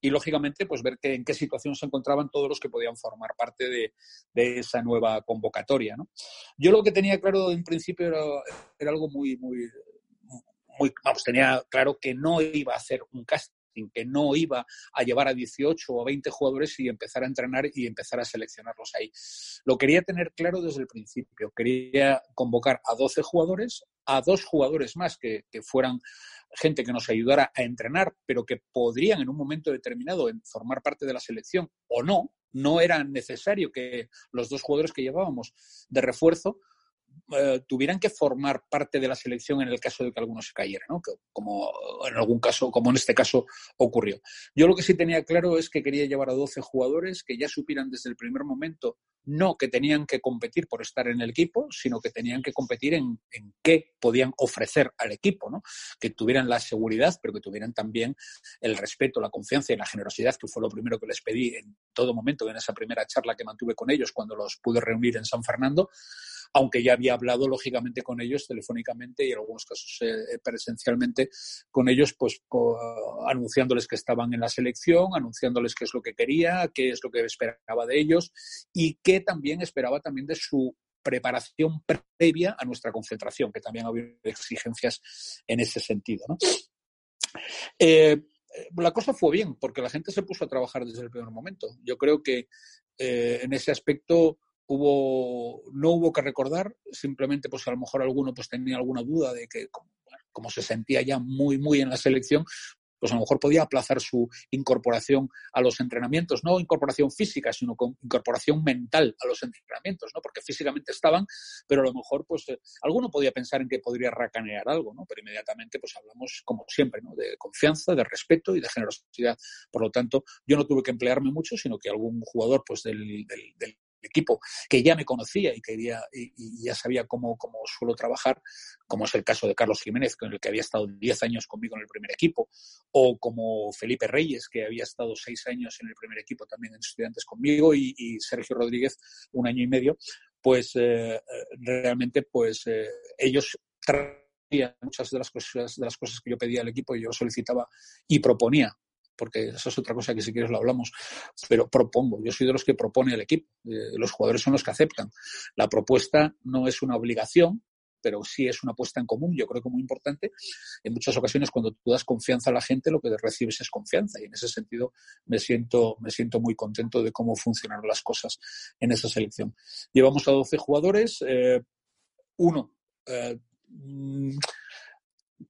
y, lógicamente, pues ver en qué situación se encontraban todos los que podían formar parte de, esa nueva convocatoria, ¿no? Yo lo que tenía claro en principio era, algo muy, muy, muy, vamos, tenía claro que no iba a hacer un casting que no iba a llevar a 18 o 20 jugadores y empezar a entrenar y empezar a seleccionarlos ahí. Lo quería tener claro desde el principio. Quería convocar a 12 jugadores, a dos jugadores más que, fueran gente que nos ayudara a entrenar, pero que podrían en un momento determinado formar parte de la selección o no. No era necesario que los dos jugadores que llevábamos de refuerzo eh, tuvieran que formar parte de la selección en el caso de que alguno se cayera, ¿no? como en algún caso, como en este caso ocurrió. Yo lo que sí tenía claro es que quería llevar a 12 jugadores que ya supieran desde el primer momento no que tenían que competir por estar en el equipo, sino que tenían que competir en, en qué podían ofrecer al equipo, ¿no? Que tuvieran la seguridad, pero que tuvieran también el respeto, la confianza y la generosidad, que fue lo primero que les pedí en todo momento en esa primera charla que mantuve con ellos cuando los pude reunir en San Fernando aunque ya había hablado lógicamente con ellos telefónicamente y en algunos casos eh, presencialmente con ellos, pues anunciándoles que estaban en la selección, anunciándoles qué es lo que quería, qué es lo que esperaba de ellos y qué también esperaba también de su preparación previa a nuestra concentración, que también había exigencias en ese sentido. Eh, la cosa fue bien, porque la gente se puso a trabajar desde el primer momento. Yo creo que eh, en ese aspecto hubo, no hubo que recordar, simplemente pues a lo mejor alguno pues tenía alguna duda de que como, se sentía ya muy, muy en la selección, pues a lo mejor podía aplazar su incorporación a los entrenamientos, no incorporación física, sino con incorporación mental a los entrenamientos, ¿no? Porque físicamente estaban, pero a lo mejor, pues, eh, alguno podía pensar en que podría racanear algo, ¿no? Pero inmediatamente, pues, hablamos, como siempre, ¿no? De confianza, de respeto y de generosidad. Por lo tanto, yo no tuve que emplearme mucho, sino que algún jugador, pues, del, del equipo que ya me conocía y que ya, y, ya sabía cómo, cómo, suelo trabajar, como es el caso de Carlos Jiménez, con el que había estado 10 años conmigo en el primer equipo, o como Felipe Reyes, que había estado 6 años en el primer equipo también en estudiantes conmigo, y, Sergio Rodríguez un año y medio, pues eh, realmente pues eh, ellos muchas de las cosas de las cosas que yo pedía al equipo y yo solicitaba y proponía porque esa es otra cosa que si quieres lo hablamos, pero propongo, yo soy de los que propone el equipo, eh, los jugadores son los que aceptan. La propuesta no es una obligación, pero sí es una puesta en común, yo creo que muy importante. En muchas ocasiones cuando tú das confianza a la gente, lo que recibes es confianza y en ese sentido me siento, me siento muy contento de cómo funcionaron las cosas en esa selección. Llevamos a 12 jugadores, eh, uno eh,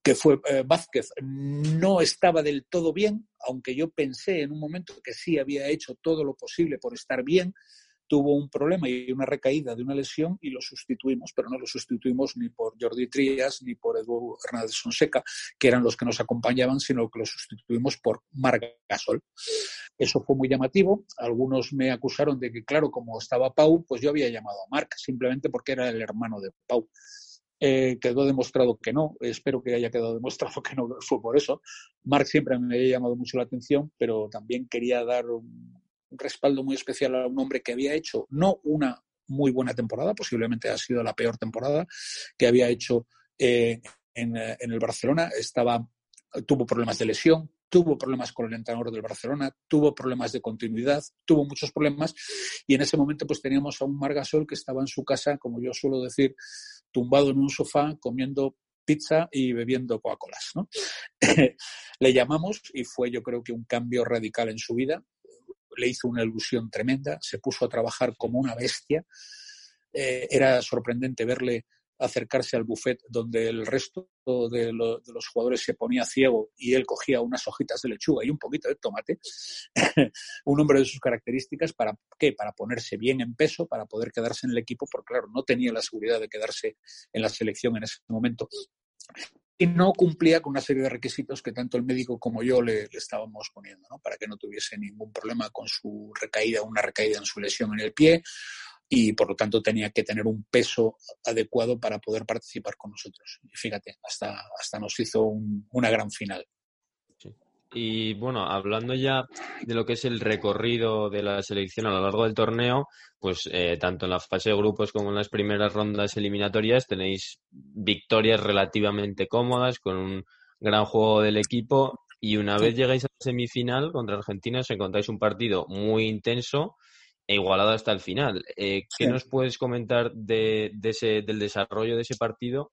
que fue eh, Vázquez, no estaba del todo bien, aunque yo pensé en un momento que sí había hecho todo lo posible por estar bien, tuvo un problema y una recaída de una lesión y lo sustituimos, pero no lo sustituimos ni por Jordi Trías ni por Edu Hernández Sonseca, que eran los que nos acompañaban, sino que lo sustituimos por Marc Gasol. Eso fue muy llamativo. Algunos me acusaron de que, claro, como estaba Pau, pues yo había llamado a Marc, simplemente porque era el hermano de Pau. Eh, quedó demostrado que no, espero que haya quedado demostrado que no fue por eso. Mark siempre me había llamado mucho la atención, pero también quería dar un, respaldo muy especial a un hombre que había hecho no una muy buena temporada, posiblemente ha sido la peor temporada que había hecho eh, en, en, el Barcelona. Estaba, tuvo problemas de lesión, tuvo problemas con el entrenador del Barcelona, tuvo problemas de continuidad, tuvo muchos problemas y en ese momento pues teníamos a un Margasol que estaba en su casa, como yo suelo decir, tumbado en un sofá comiendo pizza y bebiendo Coca-Colas. ¿no? <laughs> Le llamamos y fue yo creo que un cambio radical en su vida. le hizo una ilusión tremenda, se puso a trabajar como una bestia. Eh, era sorprendente verle acercarse al buffet donde el resto de, los jugadores se ponía ciego y él cogía unas hojitas de lechuga y un poquito de tomate, <laughs> un hombre de sus características, ¿para qué? Para ponerse bien en peso, para poder quedarse en el equipo, porque claro, no tenía la seguridad de quedarse en la selección en ese momento. Y no cumplía con una serie de requisitos que tanto el médico como yo le, le estábamos poniendo, ¿no? Para que no tuviese ningún problema con su recaída, una recaída en su lesión en el pie, y por lo tanto tenía que tener un peso adecuado para poder participar con nosotros. Y fíjate, hasta, hasta nos hizo una gran final. Y bueno, hablando ya de lo que es el recorrido de la selección a lo largo del torneo, pues eh, tanto en la fase de grupos como en las primeras rondas eliminatorias tenéis victorias relativamente cómodas con un gran juego del equipo y una vez llegáis a la semifinal contra Argentina os encontráis un partido muy intenso e igualado hasta el final. Eh, ¿Qué nos puedes comentar de, ese, del desarrollo de ese partido?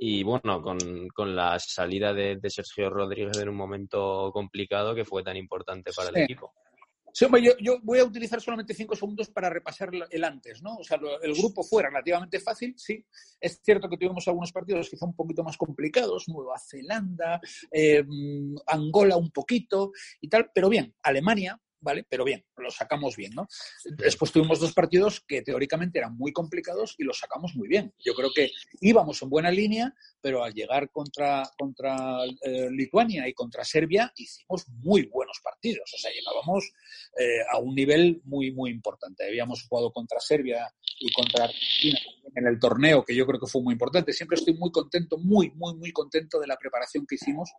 Y bueno, con, la salida de, Sergio Rodríguez en un momento complicado que fue tan importante para el equipo. Sí, yo, voy a utilizar solamente cinco segundos para repasar el antes, ¿no? O sea, el grupo fue relativamente fácil, sí. Es cierto que tuvimos algunos partidos quizá un poquito más complicados, Nueva Zelanda, eh, Angola un poquito y tal, pero bien, Alemania, ¿vale? Pero bien, lo sacamos bien, ¿no? Después tuvimos dos partidos que teóricamente eran muy complicados y los sacamos muy bien. Yo creo que íbamos en buena línea, pero al llegar contra, contra eh, Lituania y contra Serbia hicimos muy buenos partidos. O sea, llegábamos eh, a un nivel muy, muy importante. Habíamos jugado contra Serbia y contra Argentina en el torneo, que yo creo que fue muy importante. Siempre estoy muy contento, muy, muy, muy contento de la preparación que hicimos,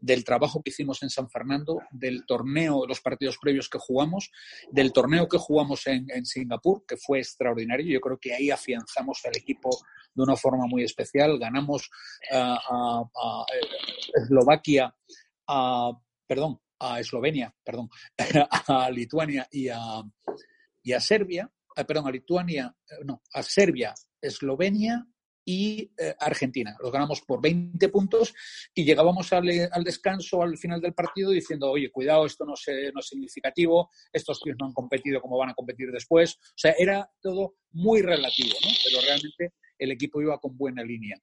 del trabajo que hicimos en San Fernando, del torneo, los partidos previos que jugamos del torneo que jugamos en, Singapur, que fue extraordinario. Yo creo que ahí afianzamos al equipo de una forma muy especial. Ganamos a, Eslovaquia, a, perdón, a Eslovenia, perdón, <laughs> a Lituania y a, y a Serbia, eh, perdón, a Lituania, eh, no, a Serbia, Eslovenia y eh, Argentina. Los ganamos por 20 puntos y llegábamos al, descanso al final del partido diciendo, oye, cuidado, esto no, no es significativo, estos tíos no han competido como van a competir después. O sea, era todo muy relativo, ¿no? Pero realmente el equipo iba con buena línea.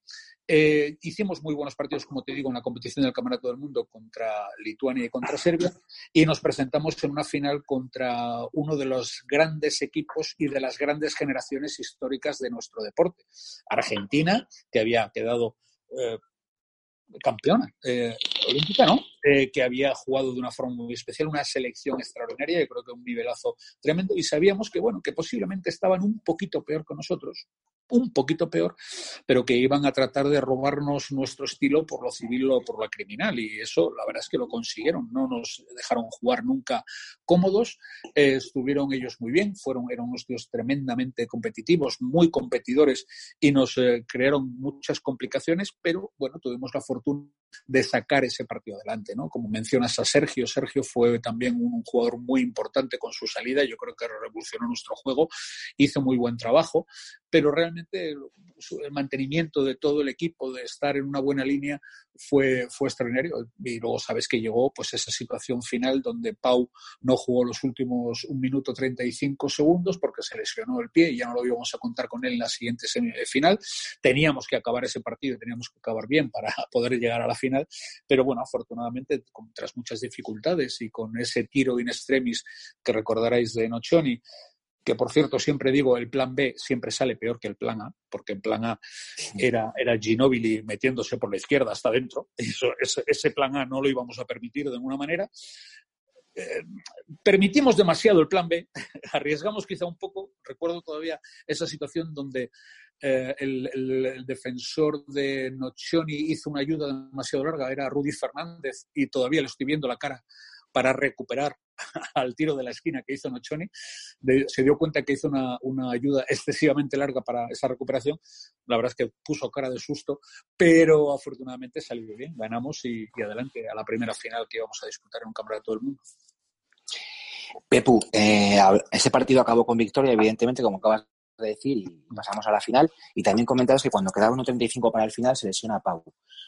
Eh, hicimos muy buenos partidos, como te digo, en la competición del Campeonato del Mundo contra Lituania y contra Serbia y nos presentamos en una final contra uno de los grandes equipos y de las grandes generaciones históricas de nuestro deporte. Argentina, que había quedado eh, campeona eh, olímpica, ¿no? que había jugado de una forma muy especial, una selección extraordinaria, y creo que un nivelazo tremendo, y sabíamos que, bueno, que posiblemente estaban un poquito peor que nosotros, un poquito peor, pero que iban a tratar de robarnos nuestro estilo por lo civil o por lo criminal. Y eso, la verdad es que lo consiguieron. No nos dejaron jugar nunca cómodos. Estuvieron ellos muy bien. Fueron, eran unos tíos tremendamente competitivos, muy competidores y nos eh, crearon muchas complicaciones, pero bueno, tuvimos la fortuna de sacar ese partido adelante. ¿no? Como mencionas a Sergio, Sergio fue también un jugador muy importante con su salida. Yo creo que revolucionó nuestro juego. Hizo muy buen trabajo, pero realmente el mantenimiento de todo el equipo, de estar en una buena línea, fue, fue extraordinario. Y luego sabes que llegó pues esa situación final donde Pau no jugó los últimos un minuto 35 segundos porque se lesionó el pie y ya no lo íbamos a contar con él en la siguiente semifinal. Teníamos que acabar ese partido, teníamos que acabar bien para <laughs> poder llegar a la final, pero bueno, afortunadamente, tras muchas dificultades y con ese tiro in extremis que recordaréis de Nocioni, que por cierto siempre digo, el plan B siempre sale peor que el plan A, porque el plan A era, era Ginobili metiéndose por la izquierda hasta adentro. <laughs> Eso, ese, plan A no lo íbamos a permitir de ninguna manera. Eh, permitimos demasiado el plan B, <laughs> arriesgamos quizá un poco. Recuerdo todavía esa situación donde eh, el, el, defensor de Nocioni hizo una ayuda demasiado larga, era Rudy Fernández, y todavía le estoy viendo la cara para recuperar <laughs> al tiro de la esquina que hizo Nochoni, se dio cuenta que hizo una, ayuda excesivamente larga para esa recuperación. La verdad es que puso cara de susto, pero afortunadamente salió bien. Ganamos y, adelante a la primera final que íbamos a disputar en un campeonato del mundo. Pepu, eh, ese partido acabó con victoria, evidentemente, como acabas de decir, y pasamos a la final. Y también comentabas que cuando quedaba 1.35 para el final se lesiona Pau.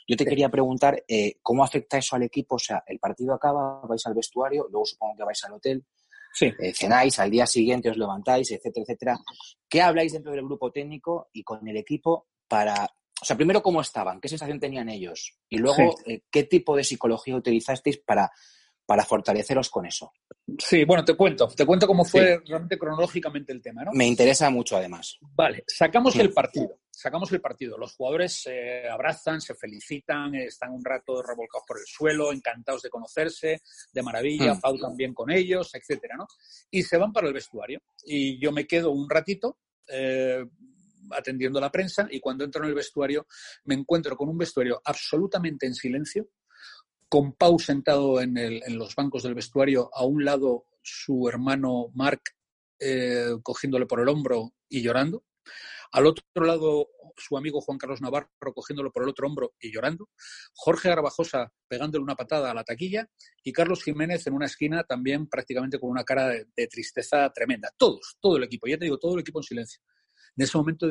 Yo te quería preguntar eh, cómo afecta eso al equipo. O sea, el partido acaba, vais al vestuario, luego supongo que vais al hotel. Sí. Eh, cenáis, al día siguiente os levantáis, etcétera, etcétera. ¿Qué habláis dentro del grupo técnico y con el equipo para o sea, primero cómo estaban, qué sensación tenían ellos y luego eh, qué tipo de psicología utilizasteis para, para fortaleceros con eso. Sí, bueno, te cuento, te cuento cómo fue realmente cronológicamente el tema, ¿no? Me interesa mucho además. Vale, sacamos el partido, sacamos el partido. Los jugadores se abrazan, se felicitan, están un rato revolcados por el suelo, encantados de conocerse, de maravilla, mm. Pau también con ellos, etcétera, ¿no? Y se van para el vestuario. Y yo me quedo un ratito. Eh, atendiendo a la prensa y cuando entro en el vestuario me encuentro con un vestuario absolutamente en silencio, con Pau sentado en, los bancos del vestuario, a un lado su hermano Marc eh, cogiéndole por el hombro y llorando, al otro lado su amigo Juan Carlos Navarro cogiéndolo por el otro hombro y llorando, Jorge Garbajosa pegándole una patada a la taquilla y Carlos Jiménez en una esquina también prácticamente con una cara de tristeza tremenda. Todos, todo el equipo, ya te digo, todo el equipo en silencio. En ese momento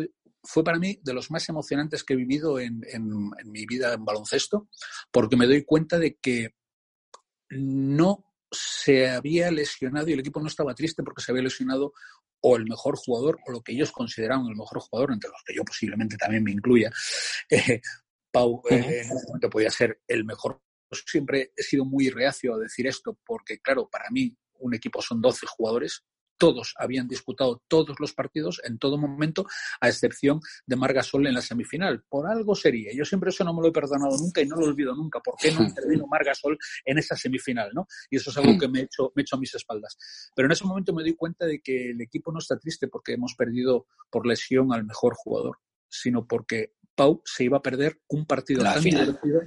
fue para mí de los más emocionantes que he vivido en, mi vida en baloncesto, porque me doy cuenta de que no se había lesionado y el equipo no estaba triste porque se había lesionado o el mejor jugador o lo que ellos consideraban el mejor jugador, entre los que yo posiblemente también me incluya. <laughs> Eh, Pau eh, en ese momento podía ser el mejor. Siempre he sido muy reacio a decir esto porque, claro, para mí un equipo son 12 jugadores todos habían disputado todos los partidos en todo momento, a excepción de Margasol en la semifinal. Por algo sería. Yo siempre eso no me lo he perdonado nunca y no lo olvido nunca. ¿Por qué no <laughs> intervino Margasol en esa semifinal? ¿no? Y eso es algo que me he, hecho, me he hecho a mis espaldas. Pero en ese momento me doy cuenta de que el equipo no está triste porque hemos perdido por lesión al mejor jugador, sino porque Pau se iba a perder un partido tan divertido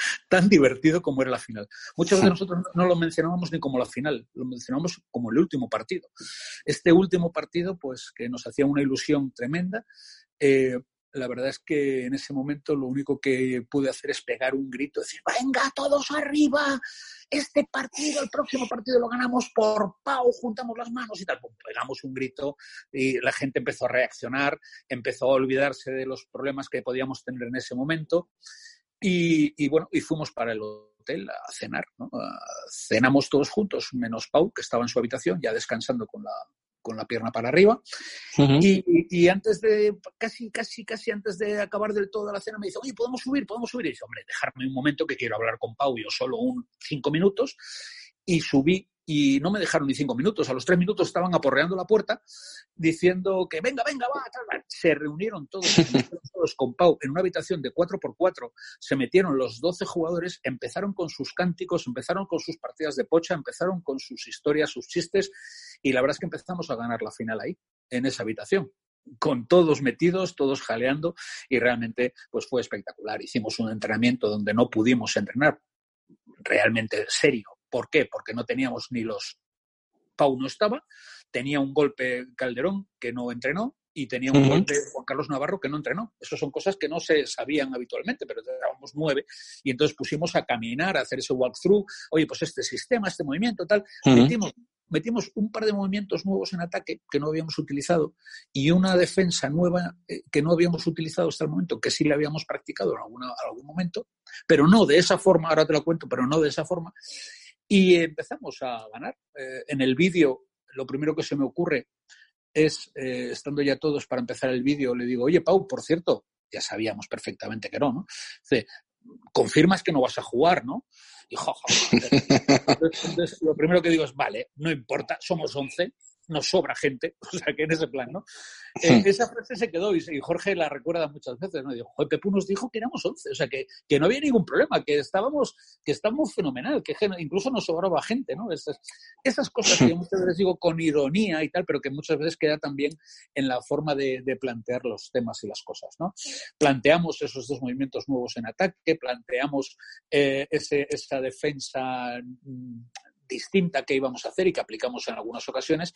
<laughs> tan divertido como era la final. Muchas veces nosotros no lo mencionábamos ni como la final, lo mencionábamos como el último partido. Este último partido, pues que nos hacía una ilusión tremenda. Eh, la verdad es que en ese momento lo único que pude hacer es pegar un grito, decir, venga, todos arriba, este partido, el próximo partido lo ganamos por Pau, juntamos las manos y tal. Pues pegamos un grito y la gente empezó a reaccionar, empezó a olvidarse de los problemas que podíamos tener en ese momento y, bueno, y fuimos para el hotel a cenar. ¿no? Cenamos todos juntos, menos Pau, que estaba en su habitación, ya descansando con la, con la pierna para arriba. y, y, antes de, casi, casi, casi antes de acabar del todo la cena, me dice, oye, ¿podemos subir? ¿Podemos subir? Y dice, hombre, dejarme un momento que quiero hablar con Pau, yo solo un cinco minutos. Y subí y no me dejaron ni cinco minutos. A los tres minutos estaban aporreando la puerta diciendo que venga, venga, va, Se reunieron todos, <laughs> todos con Pau en una habitación de cuatro por cuatro, se metieron los doce jugadores, empezaron con sus cánticos, empezaron con sus partidas de pocha, empezaron con sus historias, sus chistes y la verdad es que empezamos a ganar la final ahí, en esa habitación con todos metidos, todos jaleando y realmente pues fue espectacular. Hicimos un entrenamiento donde no pudimos entrenar realmente serio ¿Por qué? Porque no teníamos ni los... Pau no estaba, tenía un golpe Calderón que no entrenó y tenía un golpe Juan Carlos Navarro que no entrenó. Esas son cosas que no se sabían habitualmente, pero éramos nueve y entonces pusimos a caminar, a hacer ese walkthrough. Oye, pues este sistema, este movimiento, tal. metimos, metimos un par de movimientos nuevos en ataque que no habíamos utilizado y una defensa nueva eh, que no habíamos utilizado hasta el momento, que sí la habíamos practicado en, alguna, algún momento, pero no de esa forma, ahora te lo cuento, pero no de esa forma. Y empezamos a ganar. Eh, en el vídeo, lo primero que se me ocurre es, eh, estando ya todos para empezar el vídeo, le digo, oye, Pau, por cierto, ya sabíamos perfectamente que no, ¿no? Dice, confirmas que no vas a jugar, ¿no? Y <laughs> Entonces, lo primero que digo es, vale, no importa, somos 11, nos sobra gente, <laughs> o sea que en ese plan, ¿no? Eh, esa frase se quedó y, Jorge la recuerda muchas veces, ¿no? Dijo, Pepu nos dijo que éramos 11, o sea que, que, no había ningún problema, que estábamos, que estábamos fenomenal, que incluso nos sobraba gente, ¿no? Esas, esas cosas que <laughs> muchas veces digo con ironía y tal, pero que muchas veces queda también en la forma de, de plantear los temas y las cosas, ¿no? Planteamos esos dos movimientos nuevos en ataque, planteamos eh, ese, esa defensa mm, distinta que íbamos a hacer y que aplicamos en algunas ocasiones.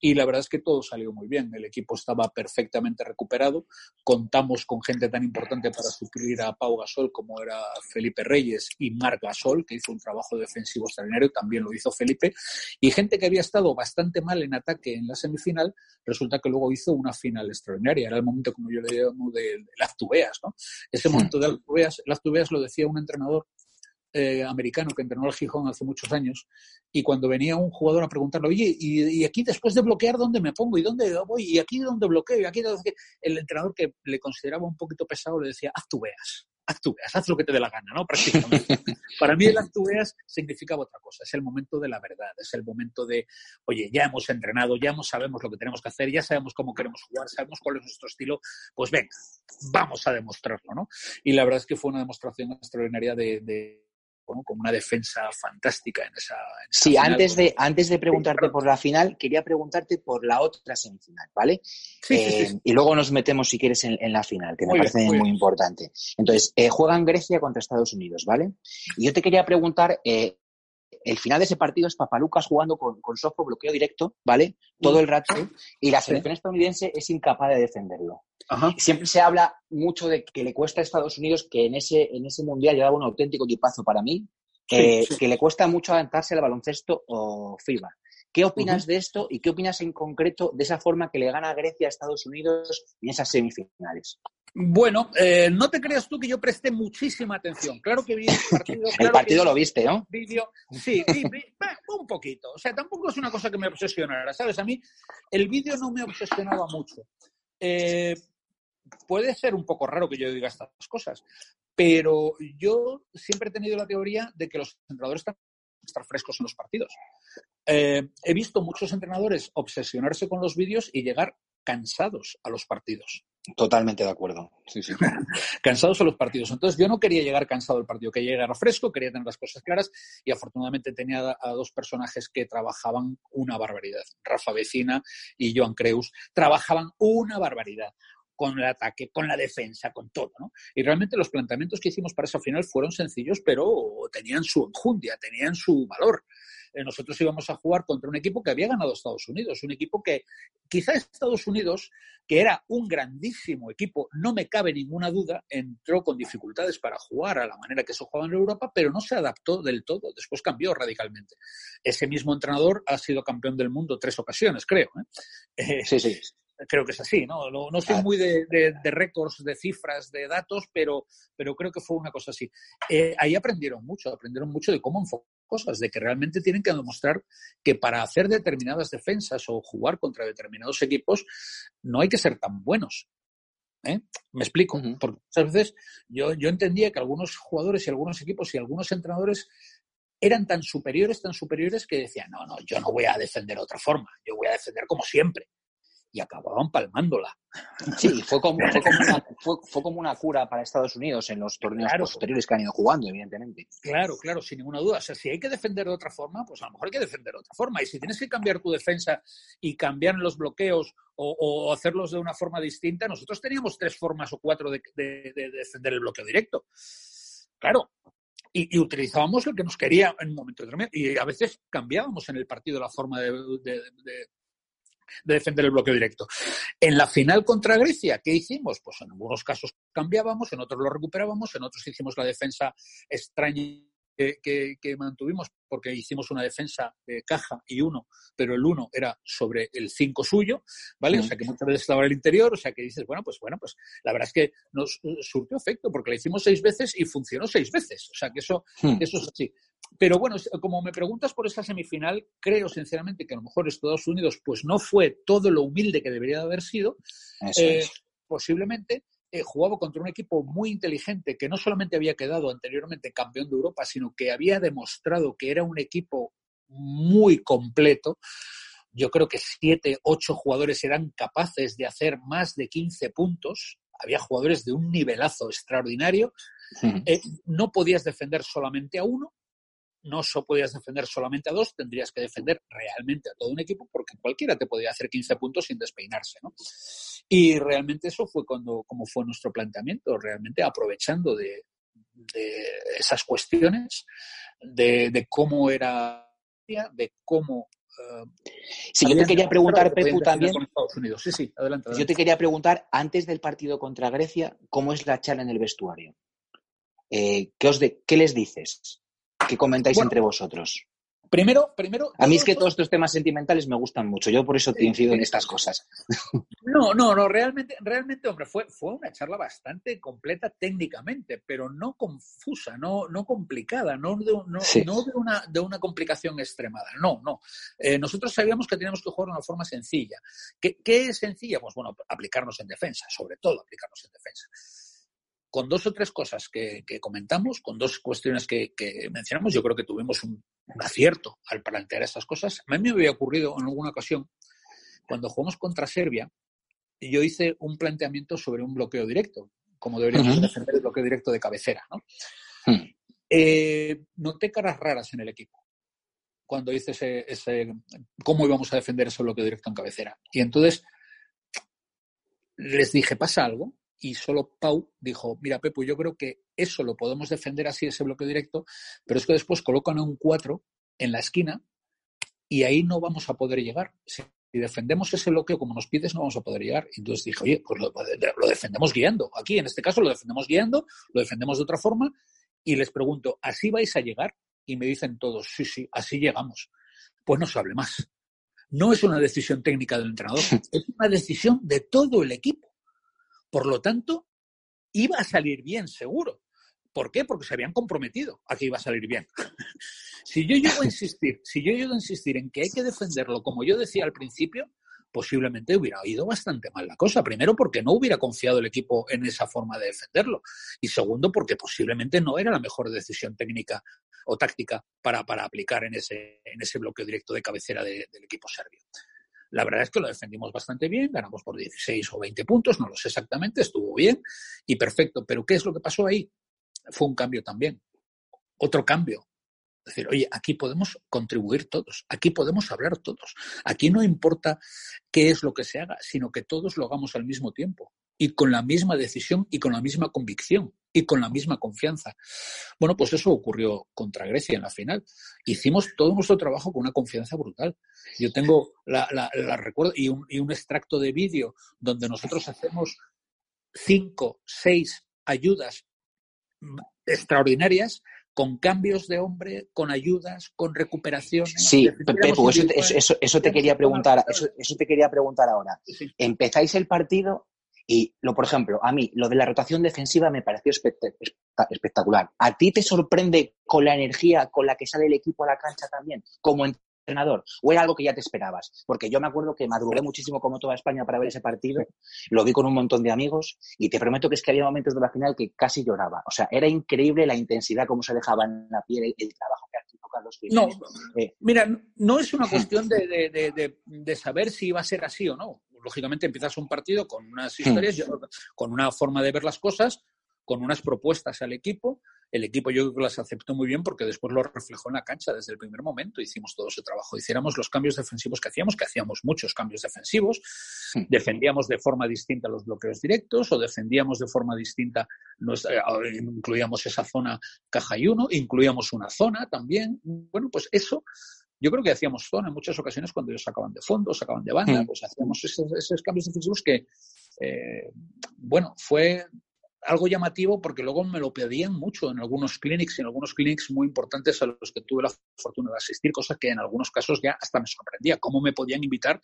Y la verdad es que todo salió muy bien. El equipo estaba perfectamente recuperado. Contamos con gente tan importante para suplir a Pau Gasol como era Felipe Reyes y Marc Gasol, que hizo un trabajo defensivo extraordinario, también lo hizo Felipe. Y gente que había estado bastante mal en ataque en la semifinal, resulta que luego hizo una final extraordinaria. Era el momento, como yo le llamo, de, las tubeas. ¿no? Ese momento de las tubeas, las tubeas lo decía un entrenador eh, americano que entrenó al Gijón hace muchos años, y cuando venía un jugador a preguntarle, oye, ¿y, aquí después de bloquear dónde me pongo? ¿Y dónde voy? ¿Y aquí dónde bloqueo? ¿Y aquí El entrenador que le consideraba un poquito pesado le decía, haz tú veas haz lo que te dé la gana, ¿no? Prácticamente. <laughs> Para mí el actúes significaba otra cosa, es el momento de la verdad, es el momento de, oye, ya hemos entrenado, ya sabemos lo que tenemos que hacer, ya sabemos cómo queremos jugar, sabemos cuál es nuestro estilo, pues venga, vamos a demostrarlo, ¿no? Y la verdad es que fue una demostración extraordinaria de como una defensa fantástica en esa. sí, antes de, antes de preguntarte por la final, quería preguntarte por la otra semifinal, ¿vale? Sí, eh, y luego nos metemos, si quieres, en, la final, que me parece muy, importante. Entonces, eh, juegan Grecia contra Estados Unidos, ¿vale? Y yo te quería preguntar, eh, el final de ese partido es Papalucas jugando con, con software bloqueo directo, ¿vale? Todo el rato, y la selección estadounidense es incapaz de defenderlo. Siempre se habla mucho de que le cuesta a Estados Unidos, que en ese, en ese mundial llevaba un auténtico equipazo para mí, que le cuesta mucho adaptarse al baloncesto o FIBA. ¿Qué opinas de esto y qué opinas en concreto de esa forma que le gana a Grecia a Estados Unidos en esas semifinales? Bueno, eh, no te creas tú que yo presté muchísima atención. Claro que vi el <laughs> partido. el partido lo viste, ¿no? sí, vi, un poquito. O sea, tampoco es una cosa que me obsesionara, ¿sabes? A mí el vídeo no me obsesionaba mucho. Eh, puede ser un poco raro que yo diga estas cosas, pero yo siempre he tenido la teoría de que los entrenadores están estar frescos en los partidos. Eh, he visto muchos entrenadores obsesionarse con los vídeos y llegar cansados a los partidos. Totalmente de acuerdo. <laughs> cansados a los partidos. Entonces yo no quería llegar cansado al partido, quería llegar fresco, quería tener las cosas claras y afortunadamente tenía a dos personajes que trabajaban una barbaridad. Rafa Vecina y Joan Creus trabajaban una barbaridad con el ataque, con la defensa, con todo, ¿no? Y realmente los planteamientos que hicimos para esa final fueron sencillos, pero tenían su enjundia, tenían su valor. Eh, nosotros íbamos a jugar contra un equipo que había ganado Estados Unidos, un equipo que quizá Estados Unidos, que era un grandísimo equipo, no me cabe ninguna duda, entró con dificultades para jugar a la manera que se jugaba en Europa, pero no se adaptó del todo, después cambió radicalmente. Ese mismo entrenador ha sido campeón del mundo tres ocasiones, creo. ¿eh? sí, sí creo que es así, ¿no? No, soy muy de, récords, de cifras, de datos, pero, pero creo que fue una cosa así. Eh, ahí aprendieron mucho, aprendieron mucho de cómo enfocar cosas, de que realmente tienen que demostrar que para hacer determinadas defensas o jugar contra determinados equipos no hay que ser tan buenos. ¿eh? Me explico, porque muchas veces yo, yo entendía que algunos jugadores y algunos equipos y algunos entrenadores eran tan superiores, tan superiores que decían, no, no, yo no voy a defender de otra forma, yo voy a defender como siempre y acababan palmándola. <laughs> Sí, fue como, fue como, una, <laughs> fue, como una cura para Estados Unidos en los torneos posteriores que han ido jugando, evidentemente. Claro, claro, sin ninguna duda. O sea, si hay que defender de otra forma, pues a lo mejor hay que defender de otra forma. Y si tienes que cambiar tu defensa y cambiar los bloqueos o, hacerlos de una forma distinta, nosotros teníamos tres formas o cuatro de, defender el bloqueo directo. Claro, y, utilizábamos lo que nos quería en un momento determinado. Y a veces cambiábamos en el partido la forma de, de defender el bloqueo directo. En la final contra Grecia, ¿qué hicimos? Pues en algunos casos cambiábamos, en otros lo recuperábamos, en otros hicimos la defensa extraña que, mantuvimos porque hicimimos una defensa de caja y uno, pero el uno era sobre el cinco suyo, ¿vale? O sea que muchas veces estaba en el interior, o sea que dices, bueno, pues bueno, pues la verdad es que nos surtió efecto porque la hicimos seis veces y funcionó seis veces, o sea que eso, hmm. eso es así. Pero bueno, como me preguntas por esta semifinal, creo sinceramente que a lo mejor Estados Unidos pues no fue todo lo humilde que debería de haber sido. Eh, posiblemente eh, jugaba contra un equipo muy inteligente que no solamente había quedado anteriormente campeón de Europa, sino que había demostrado que era un equipo muy completo. Yo creo que siete, ocho jugadores eran capaces de hacer más de 15 puntos. Había jugadores de un nivelazo extraordinario. Eh, no podías defender solamente a uno, no podías defender solamente a dos, tendrías que defender realmente a todo un equipo porque cualquiera te podía hacer 15 puntos sin despeinarse, ¿no? Y realmente eso fue cuando, como fue nuestro planteamiento, realmente aprovechando de, esas cuestiones, de, cómo era, de cómo uh, sí, yo te quería preguntar, Pepu, también. Sí, sí, adelante, Yo te quería preguntar, antes del partido contra Grecia, ¿cómo es la charla en el vestuario? Eh, ¿qué, os de, ¿Qué les dices? ¿Qué comentáis entre vosotros? Primero, primero. A mí es que todos estos temas sentimentales me gustan mucho. Yo por eso te incido en estas cosas. No, no, no. Realmente, realmente, hombre, fue, fue una charla bastante completa técnicamente, pero no confusa, no, no complicada, no, de, no, no de, una, de una complicación extremada. No, no. Eh, nosotros sabíamos que teníamos que jugar de una forma sencilla. ¿Qué, ¿Qué es sencilla? Pues bueno, aplicarnos en defensa, sobre todo aplicarnos en defensa con dos o tres cosas que, comentamos, con dos cuestiones que, mencionamos, yo creo que tuvimos un, acierto al plantear estas cosas. A mí me había ocurrido en alguna ocasión, cuando jugamos contra Serbia, yo hice un planteamiento sobre un bloqueo directo, como deberíamos defender el bloqueo directo de cabecera. ¿no? Hmm. Eh, noté caras raras en el equipo cuando hice ese, ese, cómo íbamos a defender ese bloqueo directo en cabecera. Y entonces les dije, ¿pasa algo? Y solo Pau dijo, mira Pepu, yo creo que eso lo podemos defender así, ese bloque directo, pero es que después colocan a un 4 en la esquina y ahí no vamos a poder llegar. Si defendemos ese bloqueo como nos pides, no vamos a poder llegar. Entonces dije, oye, pues lo, lo defendemos guiando. Aquí, en este caso, lo defendemos guiando, lo defendemos de otra forma y les pregunto, ¿así vais a llegar? Y me dicen todos, sí, sí, así llegamos. Pues no se hable más. No es una decisión técnica del entrenador, <laughs> es una decisión de todo el equipo. Por lo tanto, iba a salir bien, seguro. ¿Por qué? Porque se habían comprometido a que iba a salir bien. <laughs> si yo llego a insistir, si yo llego a insistir en que hay que defenderlo, como yo decía al principio, posiblemente hubiera ido bastante mal la cosa. Primero, porque no hubiera confiado el equipo en esa forma de defenderlo. Y segundo, porque posiblemente no era la mejor decisión técnica o táctica para, aplicar en ese, en ese bloqueo directo de cabecera del equipo serbio. La verdad es que lo defendimos bastante bien, ganamos por 16 o 20 puntos, no lo sé exactamente, estuvo bien y perfecto. Pero ¿qué es lo que pasó ahí? Fue un cambio también. Otro cambio. Es decir, oye, aquí podemos contribuir todos, aquí podemos hablar todos. Aquí no importa qué es lo que se haga, sino que todos lo hagamos al mismo tiempo y con la misma decisión y con la misma convicción y con la misma confianza. Bueno, pues eso ocurrió contra Grecia en la final. Hicimos todo nuestro trabajo con una confianza brutal. Yo tengo la, recuerdo y un, y un extracto de vídeo donde nosotros hacemos cinco, seis ayudas extraordinarias con cambios de hombre, con ayudas, con recuperaciones. Sí, Pepo, eso, eso, te quería preguntar, eso, eso, te quería preguntar ahora. Empezáis el partido y, lo, por ejemplo, a mí lo de la rotación defensiva me pareció espectacular. ¿A ti te sorprende con la energía con la que sale el equipo a la cancha también, como entrenador? ¿O era algo que ya te esperabas? Porque yo me acuerdo que maduré muchísimo como toda España para ver ese partido, lo vi con un montón de amigos y te prometo que es que había momentos de la final que casi lloraba. O sea, era increíble la intensidad, cómo se dejaba en la piel el, trabajo que hacía Carlos No, eh, mira, no es una <laughs> cuestión de, de saber si iba a ser así o no lógicamente empiezas un partido con unas hmm. historias, con una forma de ver las cosas, con unas propuestas al equipo. El equipo yo creo que las aceptó muy bien porque después lo reflejó en la cancha desde el primer momento. Hicimos todo ese trabajo. Hiciéramos los cambios defensivos que hacíamos, que hacíamos muchos cambios defensivos. Hmm. Defendíamos de forma distinta los bloqueos directos o defendíamos de forma distinta, incluíamos esa zona caja y uno, incluíamos una zona también. Bueno, pues eso yo creo que hacíamos zona en muchas ocasiones cuando ellos sacaban de fondo, sacaban de banda, mm. pues hacíamos esos, cambios defensivos que, eh, bueno, fue algo llamativo porque luego me lo pedían mucho en algunos clinics y en algunos clinics muy importantes a los que tuve la fortuna de asistir, cosa que en algunos casos ya hasta me sorprendía. ¿Cómo me podían invitar